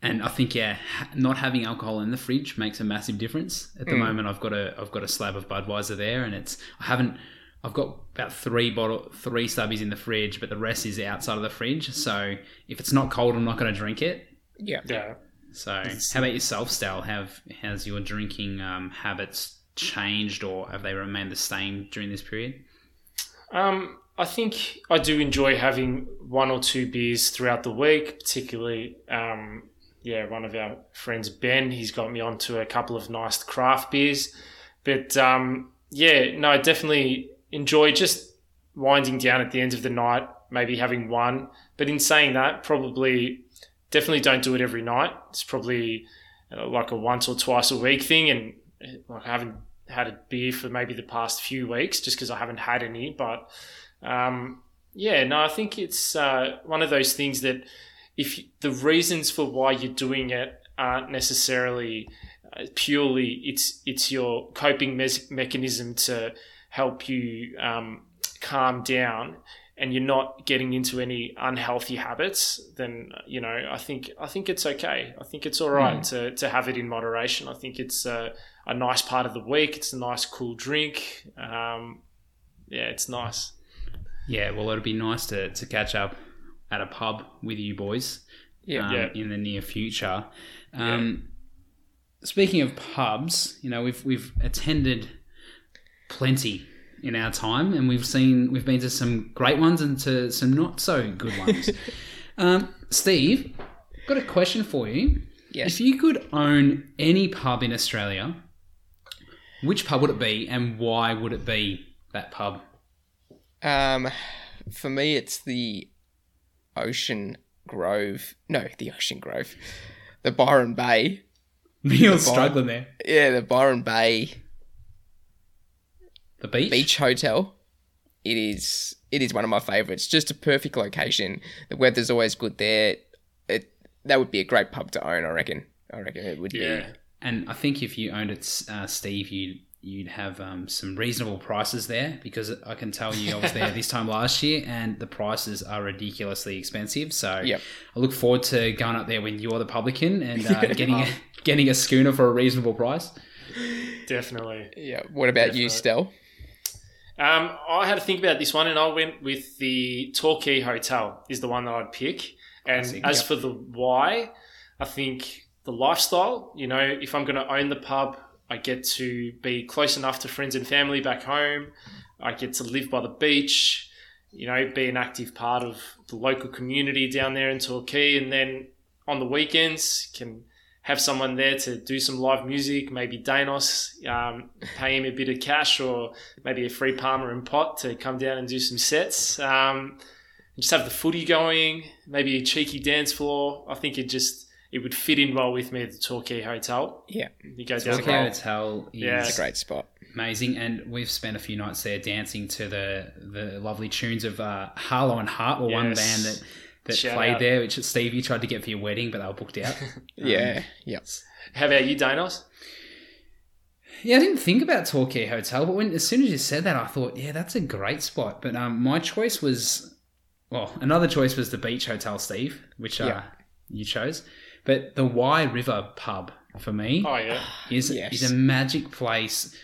[SPEAKER 2] and I think yeah, ha- not having alcohol in the fridge makes a massive difference. At the moment, I've got a I've got a slab of Budweiser there, and it's I haven't I've got about three bottle three stubbies in the fridge, but the rest is outside of the fridge. So if it's not cold, I'm not going to drink it.
[SPEAKER 4] Yeah.
[SPEAKER 5] Yeah.
[SPEAKER 2] So how about yourself, Stal? Have has your drinking um, habits changed, or have they remained the same during this period?
[SPEAKER 5] Um, I think I do enjoy having one or two beers throughout the week, particularly, um, yeah, one of our friends, Ben, he's got me onto a couple of nice craft beers. But um, yeah, no, I definitely enjoy just winding down at the end of the night, maybe having one. But in saying that, probably definitely don't do it every night. It's probably uh, like a once or twice a week thing. And uh, I haven't had a beer for maybe the past few weeks just because I haven't had any. But um, yeah, no, I think it's uh, one of those things that if the reasons for why you're doing it aren't necessarily uh, purely it's it's your coping mes- mechanism to help you um, calm down and you're not getting into any unhealthy habits then you know I think I think it's okay. I think it's all right to, to have it in moderation. I think it's a, a nice part of the week. It's a nice cool drink. Um, yeah it's nice.
[SPEAKER 2] Yeah, well, it'd be nice to, to catch up at a pub with you boys
[SPEAKER 4] Yeah.
[SPEAKER 2] um,
[SPEAKER 5] Yeah.
[SPEAKER 2] in the near future. Um, Speaking of pubs, you know we've we've attended plenty in our time, and we've seen we've been to some great ones and to some not so good ones. um, Steve, got a question for you.
[SPEAKER 4] Yes.
[SPEAKER 2] If you could own any pub in Australia, which pub would it be, and why would it be that pub?
[SPEAKER 4] Um, for me, it's the Ocean Grove. No, the Ocean Grove. The Byron Bay.
[SPEAKER 2] You're struggling there.
[SPEAKER 4] Yeah, the Byron Bay
[SPEAKER 2] The beach.
[SPEAKER 4] Beach Hotel. It is. It is one of my favourites. Just a perfect location. The weather's always good there. It that would be a great pub to own. I reckon. I reckon it would
[SPEAKER 5] yeah
[SPEAKER 4] be.
[SPEAKER 2] And I think if you owned it, uh, Steve, you'd you'd have um, some reasonable prices there because I can tell you I was there this time last year and the prices are ridiculously expensive. So
[SPEAKER 4] Yep.
[SPEAKER 2] I look forward to going up there when you're the publican and uh, getting a, getting a schooner for a reasonable price.
[SPEAKER 5] definitely
[SPEAKER 4] Yeah. What about you,
[SPEAKER 5] Definitely. Um, I had to think about this one, and I went with the Torquay Hotel is the one that I'd pick. And
[SPEAKER 2] Classic,
[SPEAKER 5] as
[SPEAKER 2] yep.
[SPEAKER 5] for the why, I think the lifestyle. You know, if I'm going to own the pub, I get to be close enough to friends and family back home. I get to live by the beach. You know, be an active part of the local community down there in Torquay, and then on the weekends can have someone there to do some live music, maybe Danos, um, pay him a bit of cash or maybe a free Palmer and pot to come down and do some sets. Um, just have the footy going, maybe a cheeky dance floor. I think it just it would fit in well with me at the Torquay Hotel.
[SPEAKER 4] Yeah.
[SPEAKER 5] You go down
[SPEAKER 2] Torquay
[SPEAKER 5] the
[SPEAKER 2] Hotel is
[SPEAKER 5] Yeah.
[SPEAKER 4] It's a great spot.
[SPEAKER 2] amazing, and we've spent a few nights there dancing to the the lovely tunes of uh, Harlow and Hart, were one band that that
[SPEAKER 5] Shout
[SPEAKER 2] played
[SPEAKER 5] out.
[SPEAKER 2] there, which Steve you tried to get for your wedding, but they were booked out.
[SPEAKER 4] Yeah, yeah.
[SPEAKER 5] How about you, Danos?
[SPEAKER 2] Yeah, I didn't think about Torquay Hotel, but when as soon as you said that, I thought, yeah, that's a great spot. But um, my choice was, well, another choice was the Beach Hotel, Steve, which uh,
[SPEAKER 4] Yeah.
[SPEAKER 2] you chose. But the Wye River pub for me
[SPEAKER 5] Oh yeah,
[SPEAKER 2] is
[SPEAKER 4] Yes.
[SPEAKER 2] is a magic place,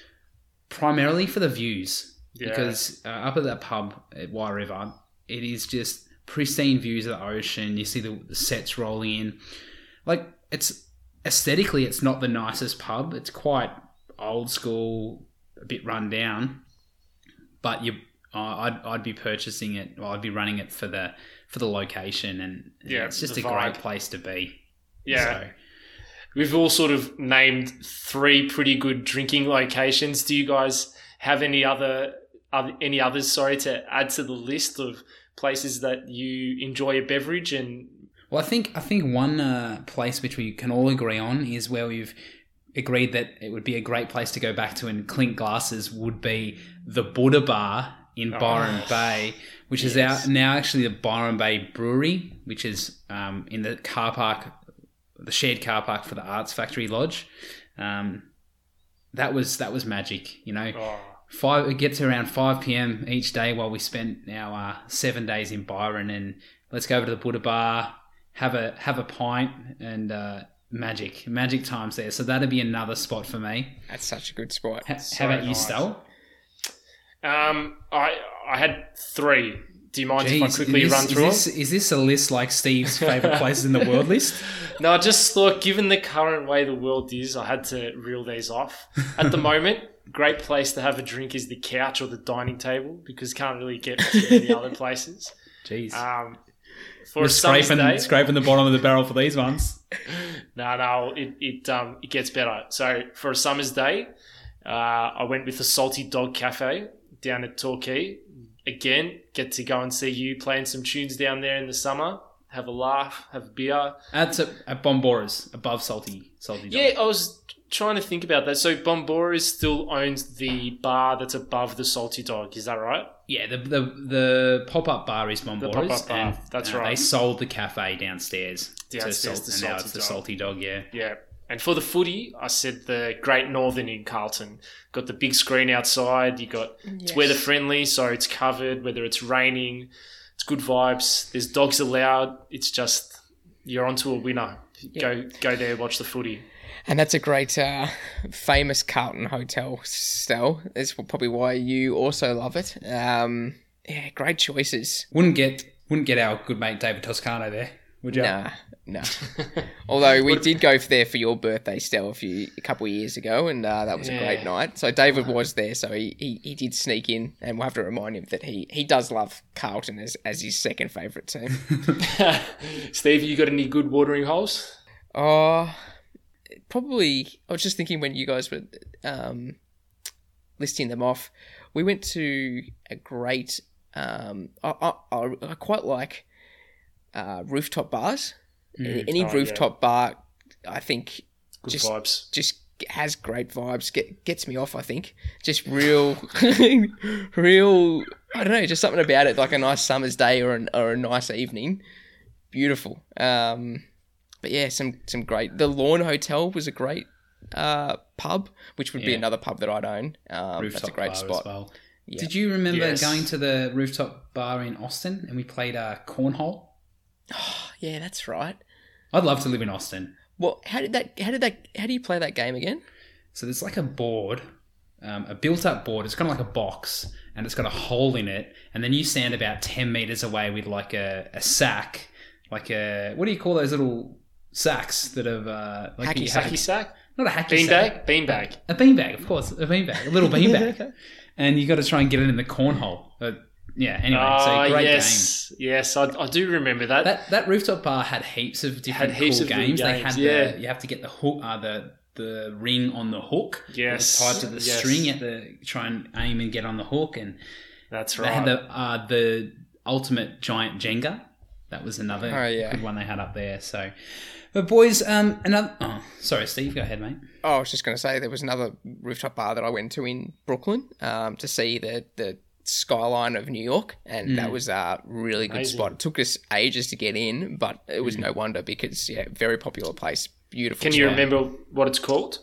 [SPEAKER 2] primarily for the views.
[SPEAKER 5] Yeah.
[SPEAKER 2] Because uh, up at that pub at Wye River, it is just pristine views of the ocean. You see the, the sets rolling in. Like it's aesthetically, it's not the nicest pub. It's quite old school, a bit run down. But you, uh, I'd I'd be purchasing it. Or I'd be running it for the for the location, and
[SPEAKER 5] Yeah,
[SPEAKER 2] it's just a great place to be.
[SPEAKER 5] yeah.
[SPEAKER 2] So,
[SPEAKER 5] We've all sort of named three pretty good drinking locations. Do you guys have any other, other any others? Sorry to add to the list of places that you enjoy a beverage and
[SPEAKER 2] Well, I think I think one uh, place which we can all agree on is where we've agreed that it would be a great place to go back to and clink glasses would be the Buddha Bar in Byron Bay, which is out now actually the Byron Bay Brewery, which is um, in the car park, the shared car park for the Arts Factory Lodge. Um, that was that was magic, you know?
[SPEAKER 5] Oh,
[SPEAKER 2] five it gets around 5 p.m each day while we spent our uh, seven days in byron and let's go over to the buddha bar have a have a pint and uh, magic magic times there so that'd be another spot for me
[SPEAKER 4] That's such a good spot.
[SPEAKER 2] H-
[SPEAKER 5] So
[SPEAKER 2] how about you
[SPEAKER 5] nice.
[SPEAKER 2] Stel?
[SPEAKER 5] um, I I had three. Do you mind if I quickly
[SPEAKER 2] is,
[SPEAKER 5] run
[SPEAKER 2] is
[SPEAKER 5] through
[SPEAKER 2] this, is this a list like steve's favorite places in the world list?
[SPEAKER 5] No, I just thought, given the current way the world is, I had to reel these off. At the moment, great place to have a drink is the couch or the dining table because can't really get to any other places.
[SPEAKER 2] jeez
[SPEAKER 5] Um, for a
[SPEAKER 2] scraping,
[SPEAKER 5] day,
[SPEAKER 2] scraping the bottom of the barrel for these ones
[SPEAKER 5] No, no, it it um it gets better. So for a summer's day, uh, I went with the Salty Dog Cafe down at Torquay. Again, get to go and see you playing some tunes down there in the summer. Have a laugh, have a beer.
[SPEAKER 2] that's at, at bombora's above salty salty Dog.
[SPEAKER 5] Yeah, I was trying to think about that. So Bombora still owns the bar that's above the Salty Dog. Is that right?
[SPEAKER 2] Yeah, the the, the pop up bar is Bombora's.
[SPEAKER 5] pop-up bar,
[SPEAKER 2] and,
[SPEAKER 5] that's
[SPEAKER 2] uh,
[SPEAKER 5] right.
[SPEAKER 2] They sold the cafe downstairs.
[SPEAKER 5] Downstairs
[SPEAKER 2] to
[SPEAKER 5] to
[SPEAKER 2] salt, and now
[SPEAKER 5] Salty
[SPEAKER 2] it's the
[SPEAKER 5] Dog.
[SPEAKER 2] Salty Dog. Yeah,
[SPEAKER 5] Yeah. And for the footy, I said the Great Northern in Carlton. Got the big screen outside. You got it's weather friendly, so it's covered. Whether it's raining, it's good vibes. There's dogs allowed. It's just you're onto a winner. Go go there, watch the footy.
[SPEAKER 4] And that's a great, uh, famous Carlton hotel, Stel. That's probably why you also love it. Um, yeah, great choices.
[SPEAKER 2] wouldn't get wouldn't get our good mate David Toscano there, would you?
[SPEAKER 4] Nah, no. Although we did go there for your birthday, Stel, a few a couple of years ago, and uh, that was a great night. So David was there, so he, he, he did sneak in, and we'll have to remind him that he, he does love Carlton as, as his second favourite team.
[SPEAKER 5] Steve, you got any good watering holes?
[SPEAKER 4] Oh, probably. I was just thinking when you guys were um, listing them off, we went to a great. Um, I, I, I quite like uh, rooftop bars. Any, any
[SPEAKER 5] Oh, yeah.
[SPEAKER 4] rooftop bar, I think,
[SPEAKER 5] Good
[SPEAKER 4] Just-
[SPEAKER 5] vibes.
[SPEAKER 4] just has great vibes. Get gets me off. I think just real, real. I don't know, just something about it, like a nice summer's day or an, or a nice evening. Beautiful. Um, but yeah, some some great. The Lawn Hotel was a great uh, pub, which would be another pub that I'd own. Um,
[SPEAKER 2] Rooftop
[SPEAKER 4] that's a great
[SPEAKER 2] bar
[SPEAKER 4] spot.
[SPEAKER 2] as well.
[SPEAKER 4] Yeah.
[SPEAKER 2] Did you remember
[SPEAKER 5] Yes.
[SPEAKER 2] going to the rooftop bar in Austin and we played uh, cornhole?
[SPEAKER 4] Yeah, that's right.
[SPEAKER 2] I'd love to live in Austin.
[SPEAKER 4] Well, how did that? How did that? How do you play that game again?
[SPEAKER 2] So there's like a board, um, a built-up board. It's kind of like a box, and it's got a hole in it. And then you stand about ten meters away with like a, a sack, like a what do you call those little sacks that have uh, like
[SPEAKER 4] Hacky
[SPEAKER 2] you
[SPEAKER 4] sack.
[SPEAKER 5] Hacky sack?
[SPEAKER 2] not a hacky sack,
[SPEAKER 5] Beanbag? Beanbag.
[SPEAKER 2] a beanbag, of course, a beanbag, a little beanbag, and you got to try and get it in the cornhole. Uh, yeah. Anyway,
[SPEAKER 5] Oh,
[SPEAKER 2] so great game.
[SPEAKER 5] yes. Yes, I, I do remember that.
[SPEAKER 2] That that rooftop bar had heaps of different
[SPEAKER 5] Had heaps
[SPEAKER 2] cool
[SPEAKER 5] of good
[SPEAKER 2] games. They had
[SPEAKER 5] yeah.
[SPEAKER 2] the you have to get the hook, uh, the the ring on the hook.
[SPEAKER 5] Yes,
[SPEAKER 2] tied to the
[SPEAKER 5] yes.
[SPEAKER 2] string. You had to try and aim and get on the hook, and
[SPEAKER 5] That's right.
[SPEAKER 2] they had the uh, the ultimate giant Jenga. That was another
[SPEAKER 4] Oh, yeah.
[SPEAKER 2] good one they had up there. So, but boys, um, another. Oh, sorry, Steve. Go ahead, mate.
[SPEAKER 4] Oh, I was just going to say there was another rooftop bar that I went to in Brooklyn um, to see the the skyline of New York, and
[SPEAKER 2] Mm.
[SPEAKER 4] that was a really good
[SPEAKER 5] Amazing.
[SPEAKER 4] spot. It took us ages to get in, but it was no wonder because yeah, very popular place, beautiful.
[SPEAKER 5] Can you remember what it's called?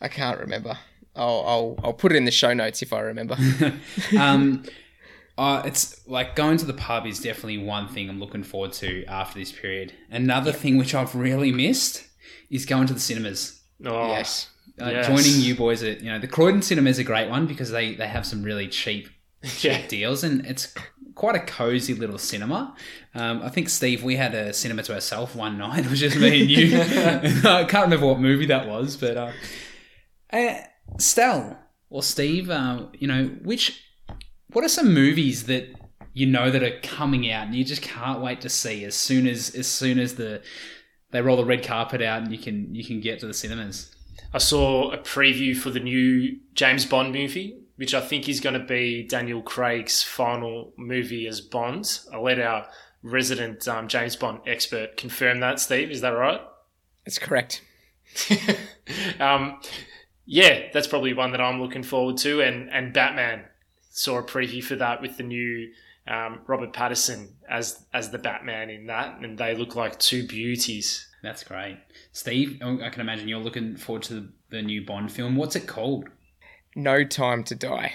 [SPEAKER 4] I can't remember. I'll, I'll I'll put it in the show notes if I remember.
[SPEAKER 2] um, uh, it's like going to the pub is definitely one thing I'm looking forward to after this period. Another thing which I've really missed is going to the cinemas.
[SPEAKER 5] Oh,
[SPEAKER 4] yes.
[SPEAKER 2] Uh,
[SPEAKER 5] Yes.
[SPEAKER 2] Joining you boys at you know the Croydon Cinema is a great one because they they have some really cheap
[SPEAKER 5] Yeah.
[SPEAKER 2] deals and it's quite a cozy little cinema. Um, I think Steve, we had a cinema to ourselves one night. It was just me and you. I can't remember what movie that was, but uh, uh, Stel or Steve, uh, you know which what are some movies that you know that are coming out and you just can't wait to see as soon as as soon as the they roll the red carpet out and you can you can get to the cinemas.
[SPEAKER 5] I saw a preview for the new James Bond movie, which I think is going to be Daniel Craig's final movie as Bond. I'll let our resident um, James Bond expert confirm that, Steve. Is that right?
[SPEAKER 4] It's correct.
[SPEAKER 5] um, yeah, that's probably one that I'm looking forward to. And, and Batman saw a preview for that with the new um, Robert Pattinson as as the Batman in that, and they look like two beauties.
[SPEAKER 2] That's great, Steve. oh, I can imagine you're looking forward to the, the new Bond film. What's it called?
[SPEAKER 4] No time to die.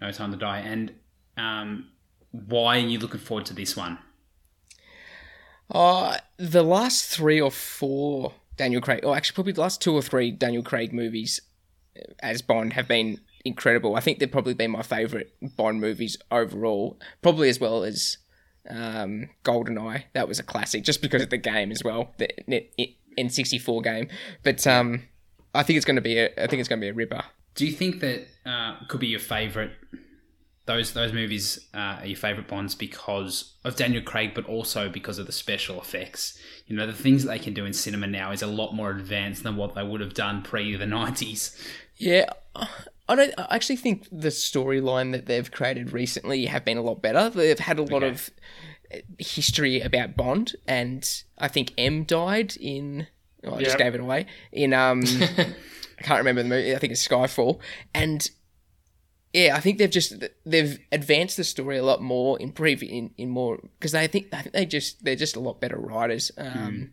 [SPEAKER 2] No Time to Die. And um, why are you looking forward to this one?
[SPEAKER 4] Uh, the last three or four Daniel Craig, or actually probably the last two or three Daniel Craig movies as Bond have been incredible. I think they've probably been my favourite Bond movies overall, probably as well as um, GoldenEye. That was a classic, just because of the game as well, the N64 game. But um, I think it's going to be a, I think it's going to be a ripper.
[SPEAKER 2] Do you think that uh, could be your favorite? Those those movies uh, are your favorite Bonds because of Daniel Craig, but also because of the special effects. You know, the things that they can do in cinema now is a lot more advanced than what they would have done pre the nineties.
[SPEAKER 4] Yeah, I don't. I actually think the storyline that they've created recently have been a lot better. They've had a lot
[SPEAKER 2] Okay.
[SPEAKER 4] of uh, history about Bond, and I think M died in. Oh, I just gave it away in. Um, I can't remember the movie. I think it's Skyfall, and yeah, I think they've just they've advanced the story a lot more, improve in in more because they think I think they just they're just a lot better writers. Um,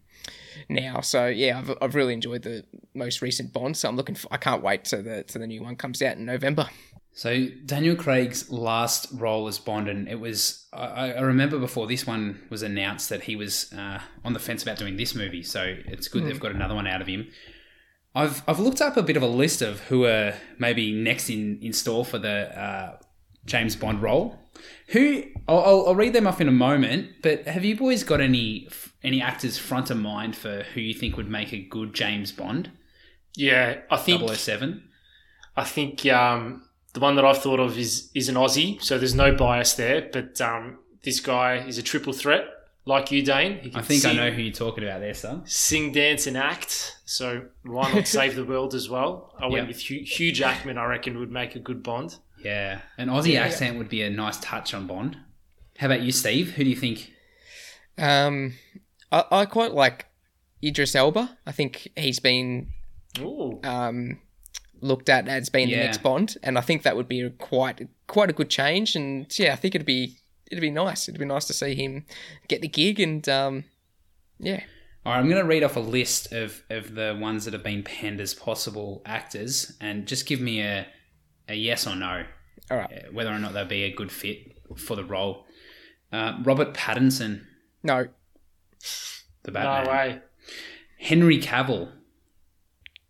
[SPEAKER 4] Now, so yeah, I've, I've really enjoyed the most recent Bond. So I'm looking. For, I can't wait to the to the new one comes out in November.
[SPEAKER 2] So Daniel Craig's last role as Bond, and it was I, I remember before this one was announced that he was uh, on the fence about doing this movie. So it's good they've got another one out of him. I've I've looked up a bit of a list of who are maybe next in, in store for the uh, James Bond role. Who I'll, I'll, read them off in a moment. But have you boys got any any actors front of mind for who you think would make a good James Bond?
[SPEAKER 5] Yeah, I think
[SPEAKER 2] 007?
[SPEAKER 5] I think um, the one that I've thought of is is an Aussie, so there's no bias there. But um, this guy is a triple threat, like you, Dane.
[SPEAKER 2] I think
[SPEAKER 5] sing,
[SPEAKER 2] I know who you're talking about there, son.
[SPEAKER 5] sing, dance, and act. So why not save the world as well? I went with Hugh, Hugh Jackman. I reckon would make a good Bond.
[SPEAKER 2] Yeah, an Aussie
[SPEAKER 4] Yeah.
[SPEAKER 2] accent would be a nice touch on Bond. How about you, Steve? Who do you think?
[SPEAKER 4] Um, I, I quite like Idris Elba. I think he's been
[SPEAKER 5] Ooh,
[SPEAKER 4] um, looked at as being
[SPEAKER 2] Yeah.
[SPEAKER 4] the next Bond, and I think that would be quite quite a good change. And yeah, I think it'd be it'd be nice. It'd be nice to see him get the gig, and um, yeah,
[SPEAKER 2] All right, I'm going to read off a list of, of the ones that have been penned as possible actors, and just give me a a yes or no,
[SPEAKER 4] all right.
[SPEAKER 2] uh, whether or not they'll be a good fit for the role. Uh, Robert Pattinson,
[SPEAKER 4] No,
[SPEAKER 2] the Batman.
[SPEAKER 5] no
[SPEAKER 2] Batman.
[SPEAKER 5] way.
[SPEAKER 2] Henry Cavill,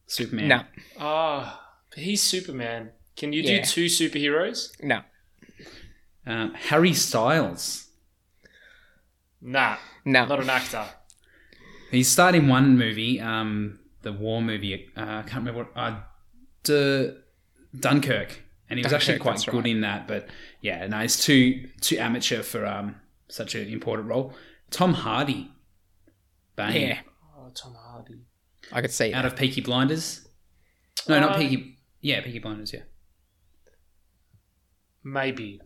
[SPEAKER 2] Superman.
[SPEAKER 4] no,
[SPEAKER 5] Ah, but he's Superman. Can you
[SPEAKER 4] Yeah.
[SPEAKER 5] do two superheroes?
[SPEAKER 4] no,
[SPEAKER 2] Um, Harry Styles.
[SPEAKER 5] Nah,
[SPEAKER 4] no.
[SPEAKER 5] not an actor.
[SPEAKER 2] He's starred in one movie, um, the war movie. Uh, I can't remember what. Uh, D- Dunkirk, and he was actually quite
[SPEAKER 4] that's
[SPEAKER 2] good
[SPEAKER 4] right.
[SPEAKER 2] in that. But yeah, no, he's too too amateur for um such an important role. Tom Hardy, Bane,
[SPEAKER 4] Yeah,
[SPEAKER 5] Oh, Tom Hardy.
[SPEAKER 4] I could see
[SPEAKER 2] out
[SPEAKER 4] that.
[SPEAKER 2] of Peaky Blinders. No, not
[SPEAKER 5] Uh,
[SPEAKER 2] Peaky. Yeah, Peaky Blinders. Yeah,
[SPEAKER 5] Maybe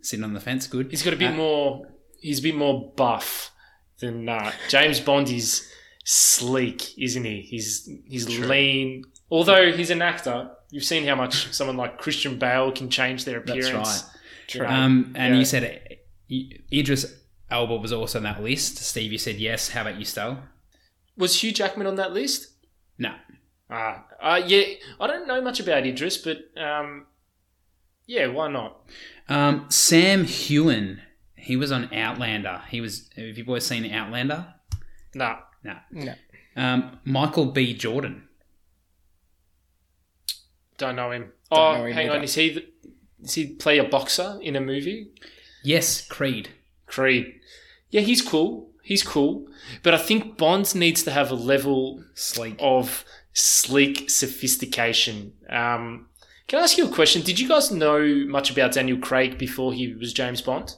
[SPEAKER 2] sitting on the fence. Good.
[SPEAKER 5] he's got a bit
[SPEAKER 2] Uh,
[SPEAKER 5] more. He's a bit more buff than uh, James Bond. is sleek, isn't he? He's he's
[SPEAKER 2] True.
[SPEAKER 5] lean. Although he's an actor, you've seen how much someone like Christian Bale can change their appearance.
[SPEAKER 2] That's
[SPEAKER 5] right. Know,
[SPEAKER 2] Um, and
[SPEAKER 5] yeah.
[SPEAKER 2] you said Idris Elba was also on that list. Steve, you said yes. How about you, Stel?
[SPEAKER 5] was Hugh Jackman on that list?
[SPEAKER 2] No.
[SPEAKER 5] Ah, uh, yeah. I don't know much about Idris, but um, yeah, why not?
[SPEAKER 2] Um, Sam Heughan. He was on Outlander. He was. Have you boys seen Outlander?
[SPEAKER 5] Nah,
[SPEAKER 2] No.
[SPEAKER 4] No.
[SPEAKER 2] Um, Michael B. Jordan.
[SPEAKER 5] Don't know him.
[SPEAKER 4] Don't
[SPEAKER 5] oh,
[SPEAKER 4] know him
[SPEAKER 5] hang on. Is he the, does he play a boxer in a movie?
[SPEAKER 2] Yes, Creed.
[SPEAKER 5] Creed. Yeah, he's cool. He's cool. But I think Bond needs to have a level
[SPEAKER 2] Sleek.
[SPEAKER 5] of sleek sophistication. Um, can I ask you a question? Did you guys know much about Daniel Craig before he was James Bond?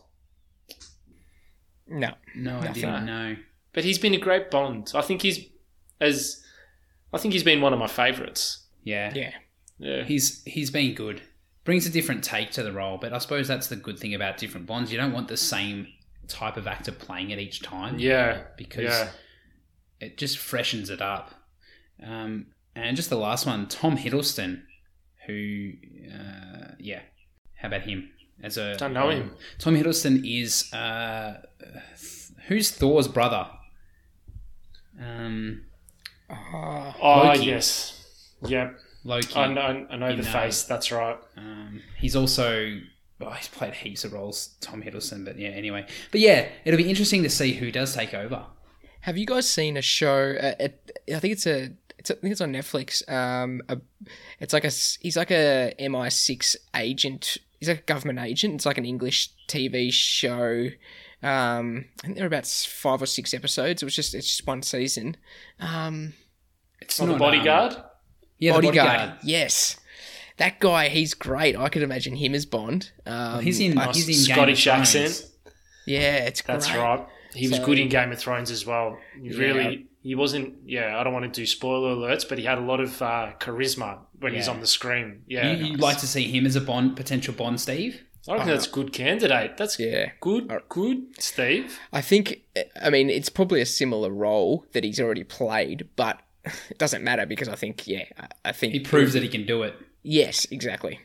[SPEAKER 4] No.
[SPEAKER 2] No, I didn't know.
[SPEAKER 5] But he's been a great Bond. I think he's as I think he's been one of my favourites.
[SPEAKER 2] Yeah.
[SPEAKER 4] Yeah.
[SPEAKER 5] Yeah.
[SPEAKER 2] He's he's been good. Brings a different take to the role, but I suppose that's the good thing about different Bonds. You don't want the same type of actor playing it each time.
[SPEAKER 5] Yeah.
[SPEAKER 2] Because
[SPEAKER 5] Yeah.
[SPEAKER 2] it just freshens it up. Um, and just the last one, Tom Hiddleston, who, uh, yeah, how about him? As a
[SPEAKER 5] Don't know him.
[SPEAKER 2] Tom Hiddleston is uh, who's Thor's brother? Um,
[SPEAKER 4] Oh,
[SPEAKER 2] Loki.
[SPEAKER 5] yes. Yeah.
[SPEAKER 2] Loki.
[SPEAKER 5] I know I know the
[SPEAKER 2] know.
[SPEAKER 5] face, that's right.
[SPEAKER 2] Um, he's also oh, he's played heaps of roles, Tom Hiddleston. But yeah, anyway. But yeah, it'll be interesting to see who does take over.
[SPEAKER 4] Have you guys seen a show? Uh, it, I think it's a. It's a, I think it's on Netflix. Um, a, it's like a He's like a MI6 agent. He's like a government agent. It's like an English TV show. Um, I think there are about five or six episodes. It was just it's just one season. Um,
[SPEAKER 2] It's
[SPEAKER 5] Oh, the bodyguard?
[SPEAKER 2] um, yeah, the
[SPEAKER 4] bodyguard.
[SPEAKER 2] bodyguard.
[SPEAKER 4] Yes, that guy. He's great. I could imagine him as Bond. Um,
[SPEAKER 2] He's in.
[SPEAKER 5] Nice
[SPEAKER 2] he's in Game
[SPEAKER 5] Scottish
[SPEAKER 2] of
[SPEAKER 5] accent.
[SPEAKER 4] Yeah, it's great.
[SPEAKER 5] That's right. He was good in Game of Thrones as well. He
[SPEAKER 4] Yeah.
[SPEAKER 5] really he wasn't yeah, I don't want to do spoiler alerts, but he had a lot of uh, charisma when he's on the screen. Yeah.
[SPEAKER 2] You, you'd like to see him as a Bond potential Bond, Steve?
[SPEAKER 5] I reckon that's a good candidate. That's
[SPEAKER 4] Yeah.
[SPEAKER 5] good good, Steve.
[SPEAKER 4] I think, I mean, it's probably a similar role that he's already played, but it doesn't matter because I think, yeah, I- I think
[SPEAKER 2] He proves that he can do it.
[SPEAKER 4] Yes, exactly.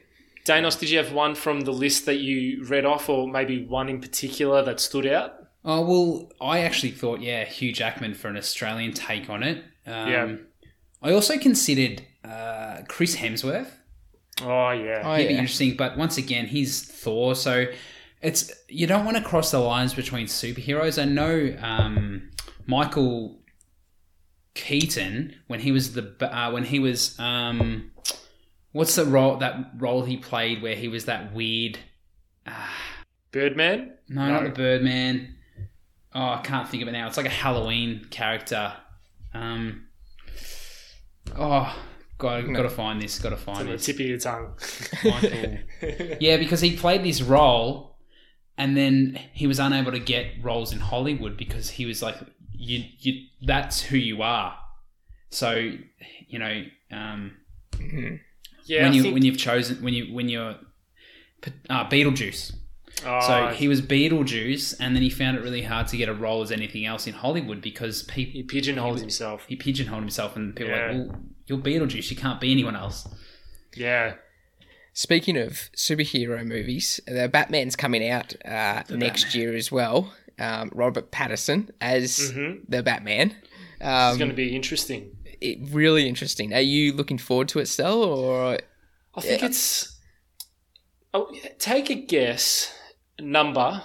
[SPEAKER 5] Danos, did you have one from the list that you read off or maybe one in particular that stood out?
[SPEAKER 2] Oh well, I actually thought yeah, Hugh Jackman for an Australian take on it. Um,
[SPEAKER 5] Yeah.
[SPEAKER 2] I also considered uh, Chris Hemsworth.
[SPEAKER 5] Oh yeah.
[SPEAKER 4] Oh,
[SPEAKER 2] He'd be
[SPEAKER 4] yeah.
[SPEAKER 2] interesting, but once again, he's Thor, so it's you don't want to cross the lines between superheroes. I know um, Michael Keaton when he was the uh, when he was um, what's the role that role he played where he was that weird
[SPEAKER 5] Birdman?
[SPEAKER 2] no, not the Birdman. Oh, I can't think of it now. It's like a Halloween character. Um, oh, got got to find this. Got to
[SPEAKER 5] It's
[SPEAKER 2] find
[SPEAKER 5] on the tip of your tongue.
[SPEAKER 2] Michael. yeah, because he played this role, and then he was unable to get roles in Hollywood because he was like, "You, you, that's who you are." So, you know, um,
[SPEAKER 5] yeah,
[SPEAKER 2] when
[SPEAKER 5] I
[SPEAKER 2] you
[SPEAKER 5] think,
[SPEAKER 2] when you've chosen when you when you're uh, Beetlejuice.
[SPEAKER 5] oh,
[SPEAKER 2] So he was Beetlejuice, and then he found it really hard to get a role as anything else in Hollywood because people
[SPEAKER 5] he pigeonholed himself.
[SPEAKER 2] he pigeonholed himself, and people
[SPEAKER 5] Yeah.
[SPEAKER 2] were like, "Well, you're Beetlejuice. You can't be anyone else."
[SPEAKER 5] Yeah.
[SPEAKER 4] Speaking of superhero movies, the Batman's coming out uh, next year as well. Um, Robert Pattinson as
[SPEAKER 5] Mhm.
[SPEAKER 4] the Batman.
[SPEAKER 5] It's
[SPEAKER 4] Um,
[SPEAKER 5] going to be interesting.
[SPEAKER 4] it, really interesting. Are you looking forward to it, Stel, or
[SPEAKER 5] I think
[SPEAKER 4] Yeah.
[SPEAKER 5] it's. Oh, take a guess, number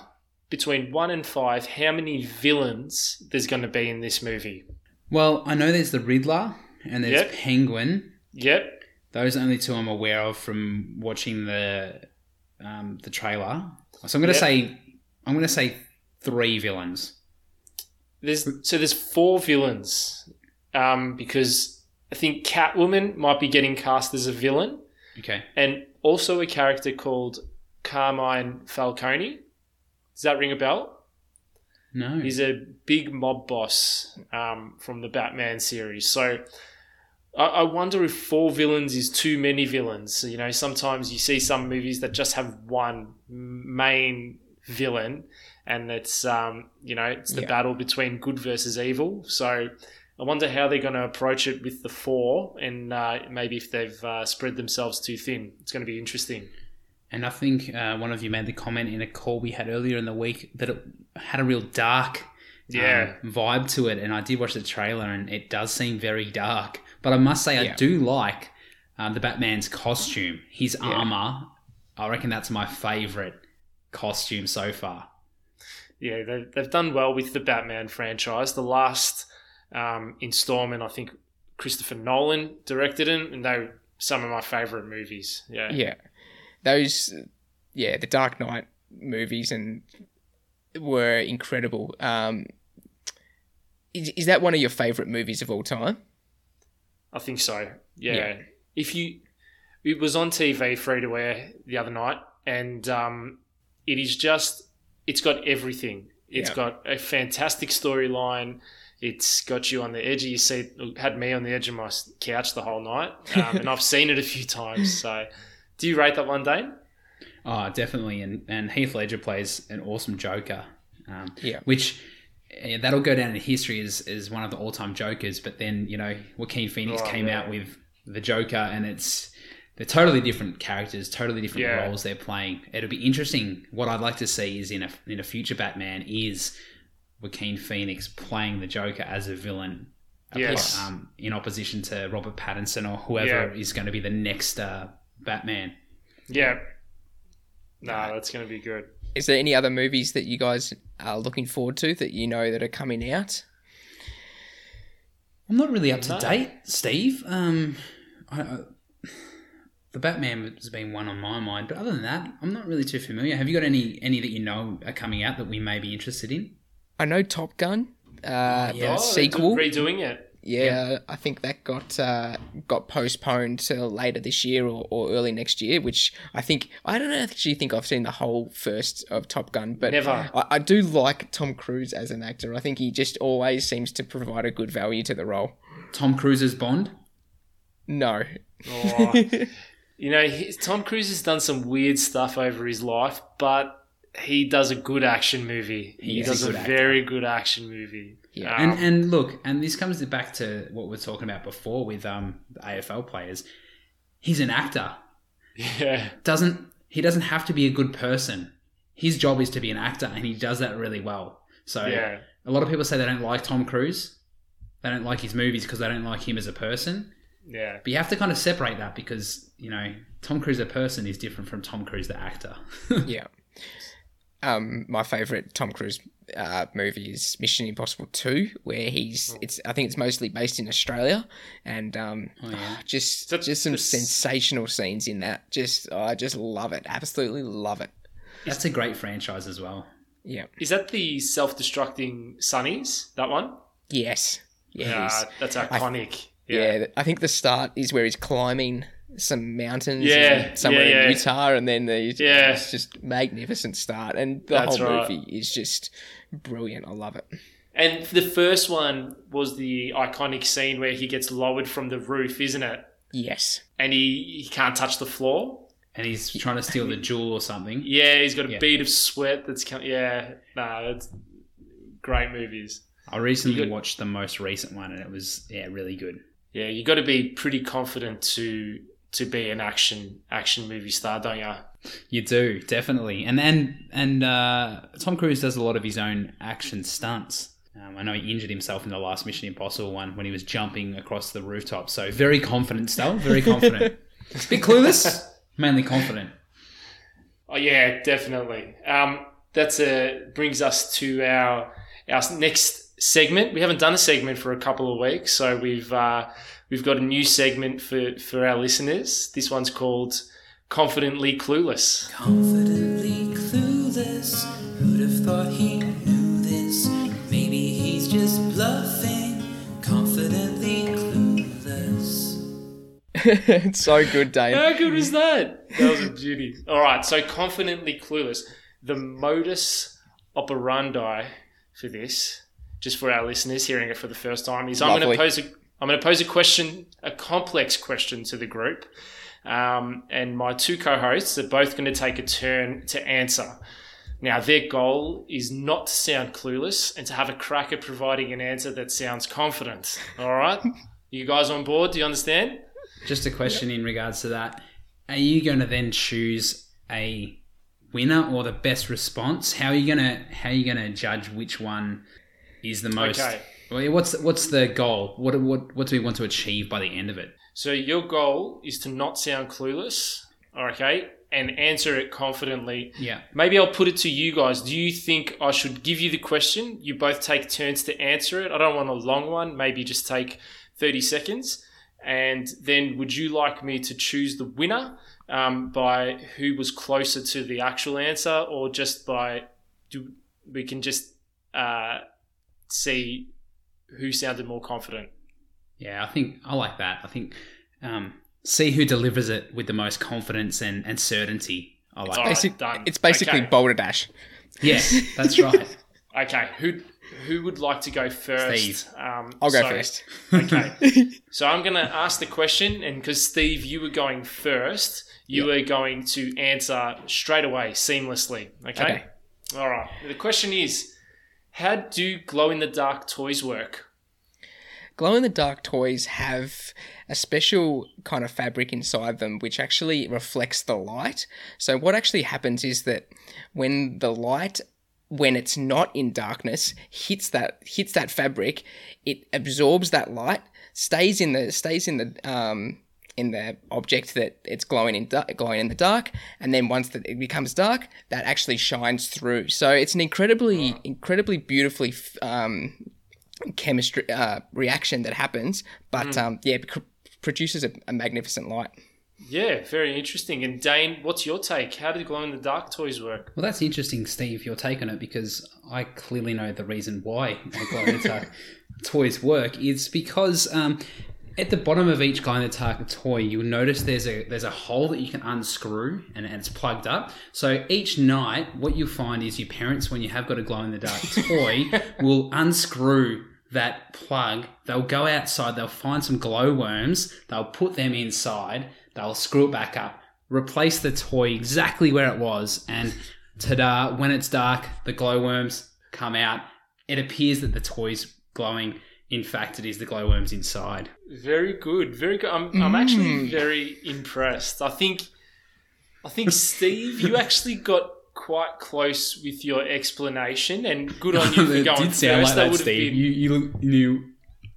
[SPEAKER 5] between one and five. How many villains there's going to be in this movie?
[SPEAKER 2] Well, I know there's the Riddler and there's
[SPEAKER 5] Yep.
[SPEAKER 2] Penguin.
[SPEAKER 5] Yep.
[SPEAKER 2] Those are the only two I'm aware of from watching the um, the trailer. So I'm going to
[SPEAKER 5] Yep.
[SPEAKER 2] say I'm going to say three villains.
[SPEAKER 5] There's so there's four villains, um, because I think Catwoman might be getting cast as a villain,
[SPEAKER 2] Okay.
[SPEAKER 5] and also a character called Carmine Falcone. Does that ring a bell?
[SPEAKER 2] No.
[SPEAKER 5] He's a big mob boss um, from the Batman series. So I, I wonder if four villains is too many villains. So, you know, sometimes you see some movies that just have one main villain, and it's um, you know it's the
[SPEAKER 4] Yeah.
[SPEAKER 5] battle between good versus evil. So I wonder how they're going to approach it with the four, and uh, maybe if they've uh, spread themselves too thin. It's going to be interesting.
[SPEAKER 2] And I think uh, one of you made the comment in a call we had earlier in the week that it had a real dark
[SPEAKER 5] Yeah.
[SPEAKER 2] um, vibe to it. And I did watch the trailer, and it does seem very dark. But I must say, I do like um, the Batman's costume, his armor. I reckon that's my favorite costume so far.
[SPEAKER 5] Yeah, they've, they've done well with the Batman franchise. The last um, installment, I think Christopher Nolan directed it, and they some of my favorite movies. Yeah.
[SPEAKER 4] Yeah, those, yeah, the Dark Knight movies and were incredible. Um, is, is that one of your favorite movies of all time?
[SPEAKER 5] I think so. Yeah.
[SPEAKER 4] Yeah.
[SPEAKER 5] If you, it was on TV free to air the other night, and um, it is just, it's got everything. It's
[SPEAKER 4] Yeah.
[SPEAKER 5] got a fantastic storyline. It's got you on the edge of your seat. Had me on the edge of my couch the whole night, um, and I've seen it a few times. So, do you rate that one, Dane?
[SPEAKER 2] Oh, definitely. And, and Heath Ledger plays an awesome Joker. Um,
[SPEAKER 4] Yeah.
[SPEAKER 2] Which eh, that'll go down in history as, as one of the all time Jokers. But then, you know, Joaquin Phoenix
[SPEAKER 5] Oh,
[SPEAKER 2] came
[SPEAKER 5] yeah.
[SPEAKER 2] out with the Joker, and it's they're totally different characters, totally different
[SPEAKER 5] Yeah.
[SPEAKER 2] roles they're playing. It'll be interesting. What I'd like to see is in a in a future Batman is Joaquin Phoenix playing the Joker as a villain.
[SPEAKER 5] Yes.
[SPEAKER 2] Um, in opposition to Robert Pattinson or whoever
[SPEAKER 5] Yeah.
[SPEAKER 2] is going to be the next uh, Batman.
[SPEAKER 5] Yeah. Nah, that's going to be good.
[SPEAKER 4] Is there any other movies that you guys are looking forward to that you know that are coming out?
[SPEAKER 2] I'm not really up to
[SPEAKER 5] No.
[SPEAKER 2] date, Steve. Um, I, I, the Batman has been one on my mind, but other than that, I'm not really too familiar. Have you got any any that you know are coming out that we may be interested in?
[SPEAKER 4] I know Top Gun, uh,
[SPEAKER 2] yeah.
[SPEAKER 4] the
[SPEAKER 5] Oh, they're
[SPEAKER 4] sequel.
[SPEAKER 5] redoing it.
[SPEAKER 4] Yeah, I think that got uh, got postponed till later this year or, or early next year. Which I think I don't actually think I've seen the whole first of Top Gun, but
[SPEAKER 5] Never.
[SPEAKER 4] I, I do like Tom Cruise as an actor. I think he just always seems to provide a good value to the role.
[SPEAKER 2] Tom Cruise's Bond.
[SPEAKER 4] No,
[SPEAKER 5] Oh, you know, he, Tom Cruise has done some weird stuff over his life, but he does a good action movie. He,
[SPEAKER 2] a
[SPEAKER 5] does a,
[SPEAKER 2] good actor.
[SPEAKER 5] very good action movie.
[SPEAKER 4] Yeah.
[SPEAKER 5] Um,
[SPEAKER 2] And and look, and this comes back to what we were talking about before with um AFL players. He's an actor.
[SPEAKER 5] yeah,
[SPEAKER 2] Doesn't he doesn't have to be a good person. His job is to be an actor, and he does that really well. So
[SPEAKER 5] yeah,
[SPEAKER 2] a lot of people say they don't like Tom Cruise. They don't like his movies because they don't like him as a person.
[SPEAKER 5] Yeah.
[SPEAKER 2] But you have to kind of separate that because, you know, Tom Cruise the person is different from Tom Cruise the actor.
[SPEAKER 4] yeah. Um, my favorite Tom Cruise uh, movie is Mission Impossible Two, where he's it's I think it's mostly based in Australia, and um,
[SPEAKER 2] Oh, yeah.
[SPEAKER 4] just
[SPEAKER 5] That's-
[SPEAKER 4] just some
[SPEAKER 5] that's-
[SPEAKER 4] sensational scenes in that. Just I just love it, absolutely love it.
[SPEAKER 2] That's a great franchise as well.
[SPEAKER 4] Yeah.
[SPEAKER 5] Is that the self-destructing Sunnies? That one?
[SPEAKER 4] Yes. Yeah.
[SPEAKER 5] Yeah,
[SPEAKER 4] he's-
[SPEAKER 5] that's iconic.
[SPEAKER 4] Yeah. I think the start is where he's climbing some mountains.
[SPEAKER 5] Yeah,
[SPEAKER 4] somewhere
[SPEAKER 5] yeah, yeah.
[SPEAKER 4] in Utah, and then the
[SPEAKER 5] Yeah.
[SPEAKER 4] it's just magnificent start, and the
[SPEAKER 5] That's
[SPEAKER 4] whole
[SPEAKER 5] right.
[SPEAKER 4] movie is just brilliant. I love it.
[SPEAKER 5] And the first one was the iconic scene where he gets lowered from the roof, isn't it?
[SPEAKER 4] Yes.
[SPEAKER 5] And he, he can't touch the floor.
[SPEAKER 2] And he's trying to steal the jewel or something.
[SPEAKER 5] Yeah, he's got a
[SPEAKER 2] Yeah.
[SPEAKER 5] bead of sweat that's come. Yeah, nah, that's great movies.
[SPEAKER 2] I recently
[SPEAKER 5] got-
[SPEAKER 2] watched the most recent one and it was, yeah, really good.
[SPEAKER 5] Yeah, you got to be pretty confident to to be an action action movie star, don't you?
[SPEAKER 2] You do, definitely. And and, and uh, Tom Cruise does a lot of his own action stunts. Um, I know he injured himself in the last Mission Impossible one when he was jumping across the rooftop. So very confident still, very confident. a Bit clueless, mainly confident.
[SPEAKER 5] Oh yeah, definitely. Um, that's a brings us to our our next segment. We haven't done a segment for a couple of weeks, so we've uh, we've got a new segment for for our listeners. This one's called "Confidently Clueless."
[SPEAKER 6] Confidently clueless. Who'd have thought he knew this? Maybe he's just bluffing. Confidently clueless.
[SPEAKER 4] it's so good, Dave.
[SPEAKER 5] How good was that? That was a beauty. All right, so confidently clueless. The modus operandi for this, just for our listeners hearing it for the first time, is I'm going to pose a I'm going to pose a question, a complex question to the group, um, and my two co-hosts are both going to take a turn to answer. Now, their goal is not to sound clueless and to have a crack at providing an answer that sounds confident. All right? you guys on board? Do you understand?
[SPEAKER 2] Just a question in regards to that. Are you going to then choose a winner or the best response? How are you going to how are you going to judge which one is the most
[SPEAKER 5] Okay.
[SPEAKER 2] Well, what's what's the goal? What what what do we want to achieve by the end of it?
[SPEAKER 5] So, your goal is to not sound clueless, okay, and answer it confidently.
[SPEAKER 2] Yeah.
[SPEAKER 5] Maybe I'll put it to you guys. Do you think I should give you the question? You both take turns to answer it. I don't want a long one. Maybe just take 30 seconds. And then would you like me to choose the winner um, by who was closer to the actual answer or just by do we can just uh, see who sounded more confident?
[SPEAKER 2] Yeah, I think I like that. I think um, see who delivers it with the most confidence and, and certainty. I like
[SPEAKER 5] All
[SPEAKER 2] that.
[SPEAKER 5] right, done.
[SPEAKER 4] it's basically
[SPEAKER 5] Okay.
[SPEAKER 4] boulder dash.
[SPEAKER 2] Yes, that's right.
[SPEAKER 5] Okay, who who would like to go first?
[SPEAKER 2] Steve.
[SPEAKER 5] Um,
[SPEAKER 4] I'll go
[SPEAKER 5] so-
[SPEAKER 4] first.
[SPEAKER 5] Okay. so I'm going to ask the question, and because Steve, you were going first, you are going to answer straight away, seamlessly. Okay?
[SPEAKER 4] Okay.
[SPEAKER 5] All right. The question is How do glow in the dark toys work?
[SPEAKER 4] Glow in the dark toys have a special kind of fabric inside them which actually reflects the light. So, what actually happens is that when the light when it's not in darkness hits that hits that fabric it absorbs that light stays in the stays in the um in the object that it's glowing in da- glowing in the dark and then once that it becomes dark that actually shines through so it's an incredibly incredibly beautifully f- um chemistry uh, reaction that happens, but um, yeah, bec- produces a, a magnificent light.
[SPEAKER 5] Yeah, very interesting. And Dane, what's your take? How do glow in the dark toys work?
[SPEAKER 2] Well, that's interesting, Steve. Your take on it because I clearly know the reason why glow in the dark toys work is because um, at the bottom of each glow in the dark toy, you'll notice there's a there's a hole that you can unscrew and, and it's plugged up. So each night, what you'll find is your parents, when you have got a glow in the dark toy, will unscrew that plug. They'll go outside. They'll find some glowworms. They'll put them inside. They'll screw it back up. Replace the toy exactly where it was, and ta-da! When it's dark, the glowworms come out. It appears that the toy's glowing. In fact, it is the glowworms inside.
[SPEAKER 5] Very good, very good. I'm, I'm actually mm. very impressed. I think, I think Steve, you actually got quite close with your explanation, and good on you for
[SPEAKER 2] it
[SPEAKER 5] going
[SPEAKER 2] did sound
[SPEAKER 5] first.
[SPEAKER 2] like that,
[SPEAKER 5] would have
[SPEAKER 2] Steve.
[SPEAKER 5] been.
[SPEAKER 2] You, you knew.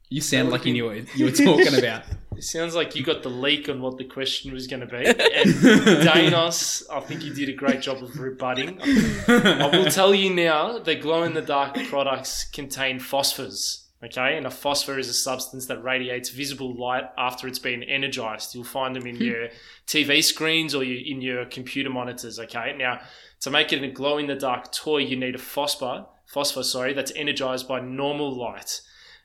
[SPEAKER 2] You sound like you knew what you were talking about.
[SPEAKER 5] It sounds like you got the leak on what the question was going to be. And Danos, I think you did a great job of rebutting. I will tell you now that glow in the dark products contain phosphors. Okay, and a phosphor is a substance that radiates visible light after it's been energized. You'll find them in your TV screens or your, in your computer monitors. Okay, now to make it a glow in the dark toy, you need a phosphor, phosphor, sorry, that's energized by normal light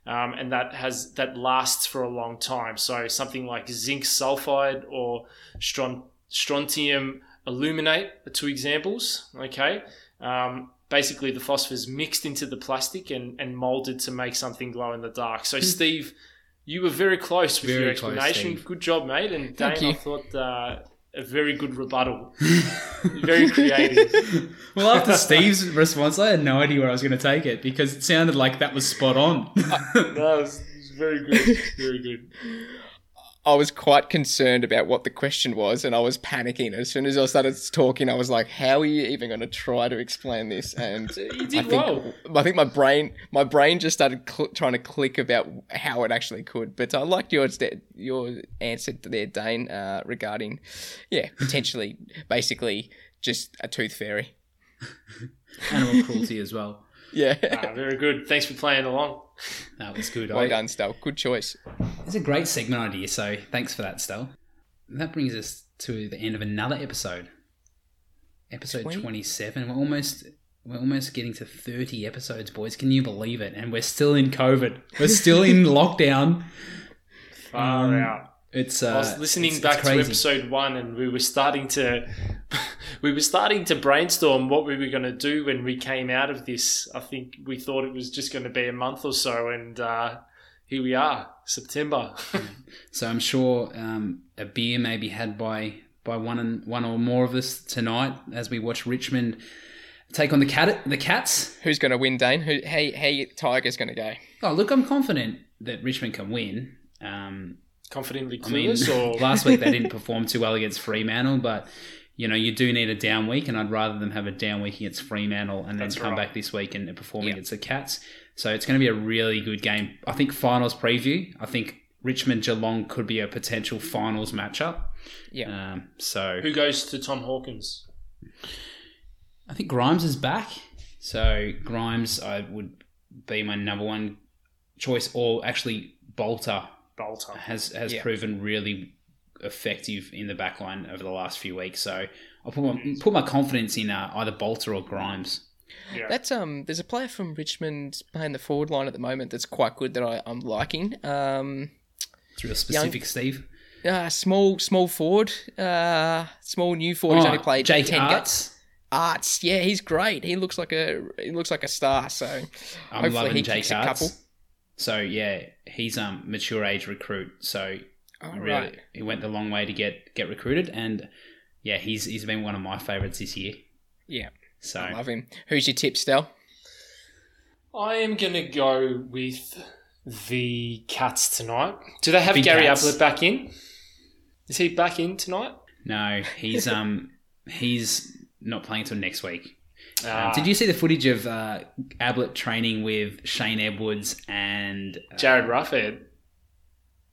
[SPEAKER 5] um, and that has that lasts for a long time. So something like zinc sulfide or stron- strontium aluminate are two examples. Okay, um, basically the phosphorus mixed into the plastic and, and molded to make something glow in the dark. So Steve, you were very close with
[SPEAKER 2] Hmm. Very
[SPEAKER 5] your explanation.
[SPEAKER 2] Steve.
[SPEAKER 5] Good job, mate. And Dane,
[SPEAKER 4] Thank
[SPEAKER 5] I thought uh, a very good rebuttal. very creative.
[SPEAKER 2] Well, after Steve's response, I had no idea where I was going to take it because it sounded like that was spot on.
[SPEAKER 5] No, it was, it was very good. Very good.
[SPEAKER 4] I was quite concerned about what the question was, and I was panicking. As soon as I started talking, I was like, "How are you even going to try to explain this?" And
[SPEAKER 5] You
[SPEAKER 4] I
[SPEAKER 5] did
[SPEAKER 4] think
[SPEAKER 5] well.
[SPEAKER 4] I think my brain my brain just started cl- trying to click about how it actually could. But I liked your your answer there, Dane, uh, regarding yeah potentially basically just a tooth fairy.
[SPEAKER 2] Animal cruelty as well.
[SPEAKER 4] Yeah,
[SPEAKER 5] Ah, very good. Thanks for playing along.
[SPEAKER 2] That was good.
[SPEAKER 4] well
[SPEAKER 2] I-
[SPEAKER 4] done, Stel. Good choice.
[SPEAKER 2] It's a great segment idea, so thanks for that, Stel. And that brings us to the end of another episode. Episode
[SPEAKER 4] Twenty?
[SPEAKER 2] 27. We're almost we're almost getting to 30 episodes, boys. Can you believe it? And we're still in COVID. We're still in lockdown.
[SPEAKER 5] Far
[SPEAKER 2] Um,
[SPEAKER 5] out.
[SPEAKER 2] It's uh,
[SPEAKER 5] I was listening
[SPEAKER 2] it's-
[SPEAKER 5] back
[SPEAKER 2] it's
[SPEAKER 5] to episode one, and we were starting to we were starting to brainstorm what we were going to do when we came out of this. I think we thought it was just going to be a month or so, and uh, here we are, September.
[SPEAKER 2] So I'm sure um, a beer may be had by by one and one or more of us tonight as we watch Richmond take on the cat the Cats.
[SPEAKER 4] Who's going to win, Dane? Who? Hey, hey, Tigers going to go?
[SPEAKER 2] Oh, look, I'm confident that Richmond can win. Um,
[SPEAKER 5] Confidently
[SPEAKER 2] I mean,
[SPEAKER 5] or
[SPEAKER 2] last week they didn't perform too well against Fremantle, but you know you do need a down week, and I'd rather them have a down week against Fremantle and then
[SPEAKER 5] That's
[SPEAKER 2] come
[SPEAKER 5] right.
[SPEAKER 2] back this week and perform
[SPEAKER 4] Yeah.
[SPEAKER 2] against the Cats. So it's going to be a really good game. I think finals preview. I think Richmond Geelong could be a potential finals matchup.
[SPEAKER 4] Yeah.
[SPEAKER 2] Um, so
[SPEAKER 5] who goes to Tom Hawkins?
[SPEAKER 2] I think Grimes is back. So Grimes, I would be my number one choice, or actually Bolter
[SPEAKER 5] Balta.
[SPEAKER 2] has has
[SPEAKER 4] Yeah.
[SPEAKER 2] proven really effective in the back line over the last few weeks. So I'll put my, put my confidence in uh, either Balta or Grimes.
[SPEAKER 5] Yeah.
[SPEAKER 4] That's um. There's a player from Richmond playing the forward line at the moment that's quite good that I, I'm liking. Um,
[SPEAKER 2] It's real specific, Steve.
[SPEAKER 4] uh, small small forward, uh, small new forward. He's only played
[SPEAKER 2] Oh, Jake
[SPEAKER 4] ten
[SPEAKER 2] Aarts.
[SPEAKER 4] games. Aarts, yeah, he's great. He looks like a he looks like a star. So
[SPEAKER 2] I'm
[SPEAKER 4] hopefully
[SPEAKER 2] loving
[SPEAKER 4] he
[SPEAKER 2] Jake
[SPEAKER 4] kicks a couple.
[SPEAKER 2] So yeah, he's um mature age recruit. So
[SPEAKER 4] Oh,
[SPEAKER 2] really,
[SPEAKER 4] right.
[SPEAKER 2] he went the long way to get get recruited, and yeah, he's he's been one of my favourites this year.
[SPEAKER 4] Yeah,
[SPEAKER 2] So
[SPEAKER 4] I love him. Who's your tip, Stel?
[SPEAKER 5] I am going to go with the Cats tonight. Do they have
[SPEAKER 2] Big
[SPEAKER 5] Gary
[SPEAKER 2] Cats.
[SPEAKER 5] Ablett back in? Is he back in tonight?
[SPEAKER 2] no, he's um he's not playing until next week. Um, did you see the footage of uh, Ablett training with Shane Edwards and uh,
[SPEAKER 5] Jarryd Roughead?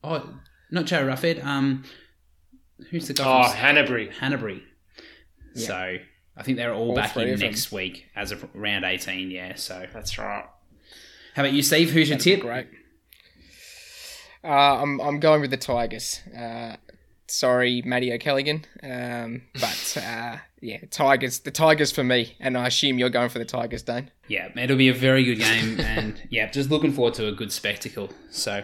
[SPEAKER 2] oh, not Jarryd Roughead. Um, who's the guy?
[SPEAKER 5] Oh,
[SPEAKER 2] from
[SPEAKER 5] Hanbury.
[SPEAKER 2] Hanbury. So I think they're all,
[SPEAKER 4] All
[SPEAKER 2] back in
[SPEAKER 4] of them.
[SPEAKER 2] next week as of round eighteen. Yeah. So
[SPEAKER 5] That's right.
[SPEAKER 2] how about you, Steve? Who's your
[SPEAKER 4] That'd be
[SPEAKER 2] tip?
[SPEAKER 4] Great. Uh, I'm I'm going with the Tigers. Uh, sorry, Matty O'Callaghan, um, but uh, yeah, Tigers. The Tigers for me, and I assume you're going for the Tigers, Dane.
[SPEAKER 2] Yeah, it'll be a very good game, and yeah, just looking forward to a good spectacle. So,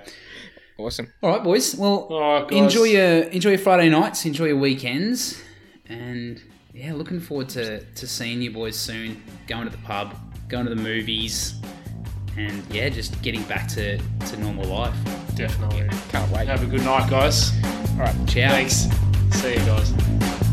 [SPEAKER 4] Awesome.
[SPEAKER 2] all right, boys. Well,
[SPEAKER 5] Oh,
[SPEAKER 2] enjoy your enjoy your Friday nights, enjoy your weekends, and yeah, looking forward to to seeing you boys soon. Going to the pub, going to the movies, and yeah, just getting back to to normal life.
[SPEAKER 5] Definitely.
[SPEAKER 4] Can't wait.
[SPEAKER 5] Have a good night, guys.
[SPEAKER 4] All right.
[SPEAKER 2] Ciao.
[SPEAKER 5] Thanks. See you guys.